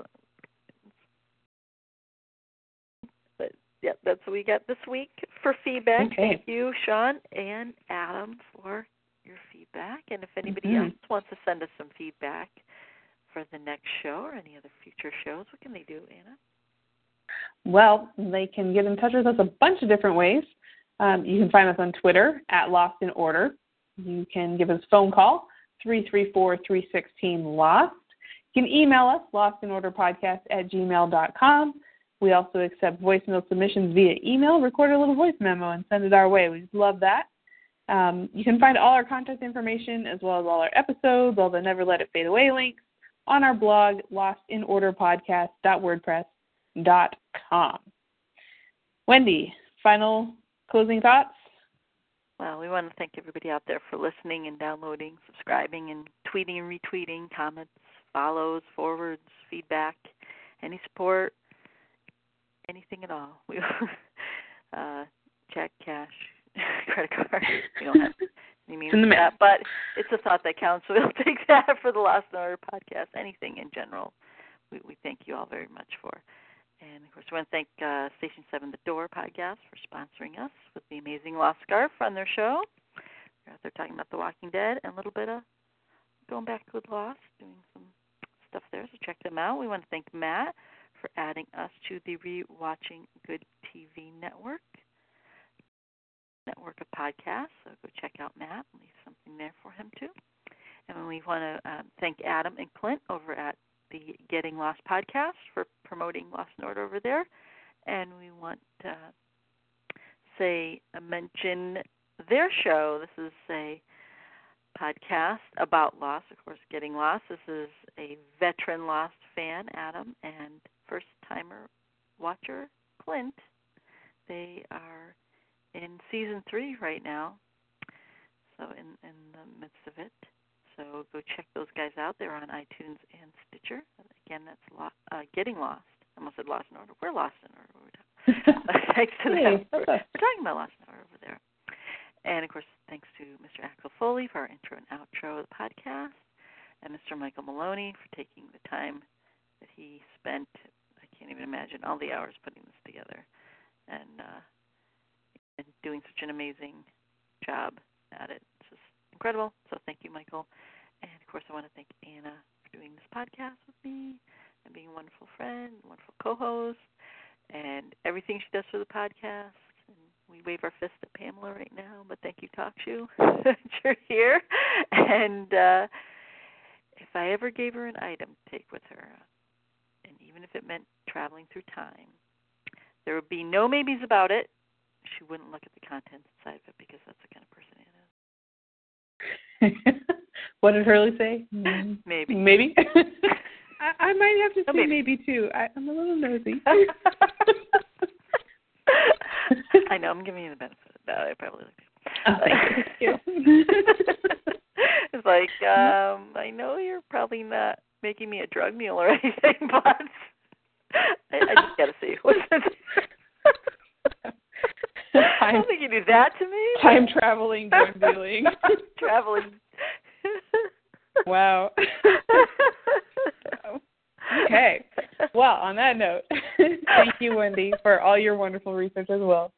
But yeah, that's what we got this week for feedback. Okay. Thank you, Sean and Adam, for your feedback. And if anybody Mhm. else wants to send us some feedback for the next show or any other future shows, what can they do, Anna? Well, they can get in touch with us a bunch of different ways. Um, you can find us on Twitter at Lost in Order. You can give us a phone call, 334-316-LOST. You can email us, lostinaorderpodcast at gmail.com. We also accept voicemail submissions via email. Record a little voice memo and send it our way. We love that. Um, you can find all our contact information as well as all our episodes, all the Never Let It Fade Away links on our blog, lostinorderpodcast.wordpress.com. Wendy, final closing thoughts? Well, we want to thank everybody out there for listening and downloading, subscribing, and tweeting and retweeting, comments, follows, forwards, feedback, any support, anything at all. We uh, check, cash, credit card. We don't have any means in the of that, but it's a thought that counts. So we'll take that for the Lost in Order podcast. Anything in general, we, we thank you all very much for. And of course, we want to thank uh, Station 7 The Door podcast for sponsoring us with the amazing Lost Scarf on their show. They're out there talking about The Walking Dead and a little bit of going back with Lost, doing some stuff there. So check them out. We want to thank Matt for adding us to the Rewatching Good TV network, network of podcasts. So go check out Matt leave something there for him too. And we want to um, thank Adam and Clint over at the Getting Lost podcast for promoting Lost in Order over there. And we want to say, uh, mention their show. This is a podcast about Lost, of course, Getting Lost. This is a veteran Lost fan, Adam, and first timer watcher, Clint. They are in season three right now. so in in the midst of it. So go check those guys out. They're on iTunes and Stitcher. Again, that's lo- uh, Getting Lost. I almost said Lost in Order. We're Lost in Order. thanks to them. Hey, We're, we're talking about Lost in Order over there. And of course, thanks to Mr. Axel Foley for our intro and outro of the podcast, and Mr. Michael Maloney for taking the time that he spent. I can't even imagine all the hours putting this together, and uh, and doing such an amazing job at it. Incredible. So thank you, Michael. And of course, I want to thank Anna for doing this podcast with me and being a wonderful friend, wonderful co-host, and everything she does for the podcast. We wave our fist at Pamela right now, but thank you, Talkshoe, that you're here. And uh, if I ever gave her an item to take with her, and even if it meant traveling through time, there would be no maybes about it. She wouldn't look at the contents inside of it because that's the kind of person. what did Hurley say? Mm, Maybe. Maybe. I, I might have to Oh, say maybe. maybe, too. I, I'm a little nosy. I know. I'm giving you the benefit of the doubt. I probably looked. Oh, thank you. it's like um I know you're probably not making me a drug mule or anything, but I, I just gotta see what's. I don't think you do that to me. time traveling drug dealing. Traveling. wow. okay. Well, on that note, thank you, Wendy, for all your wonderful research as well,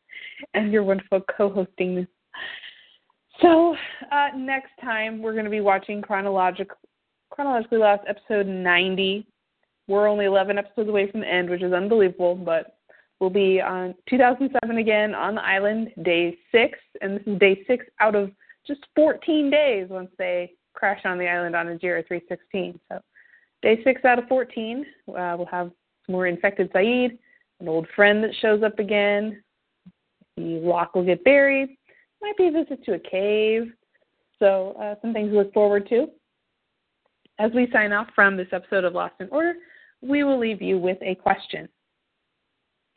and your wonderful co-hosting. So uh, next time we're going to be watching chronologic, chronologically lost episode 90. We're only 11 episodes away from the end, which is unbelievable, but we'll be on 2007 again on the island, day six, and this is day six out of just 14 days once they crash on the island on Ajira 316. So day six out of 14, uh, we'll have more infected Sayid, an old friend that shows up again. The Locke will get buried. Might be a visit to a cave. So uh, some things to look forward to. As we sign off from this episode of Lost in Order, we will leave you with a question.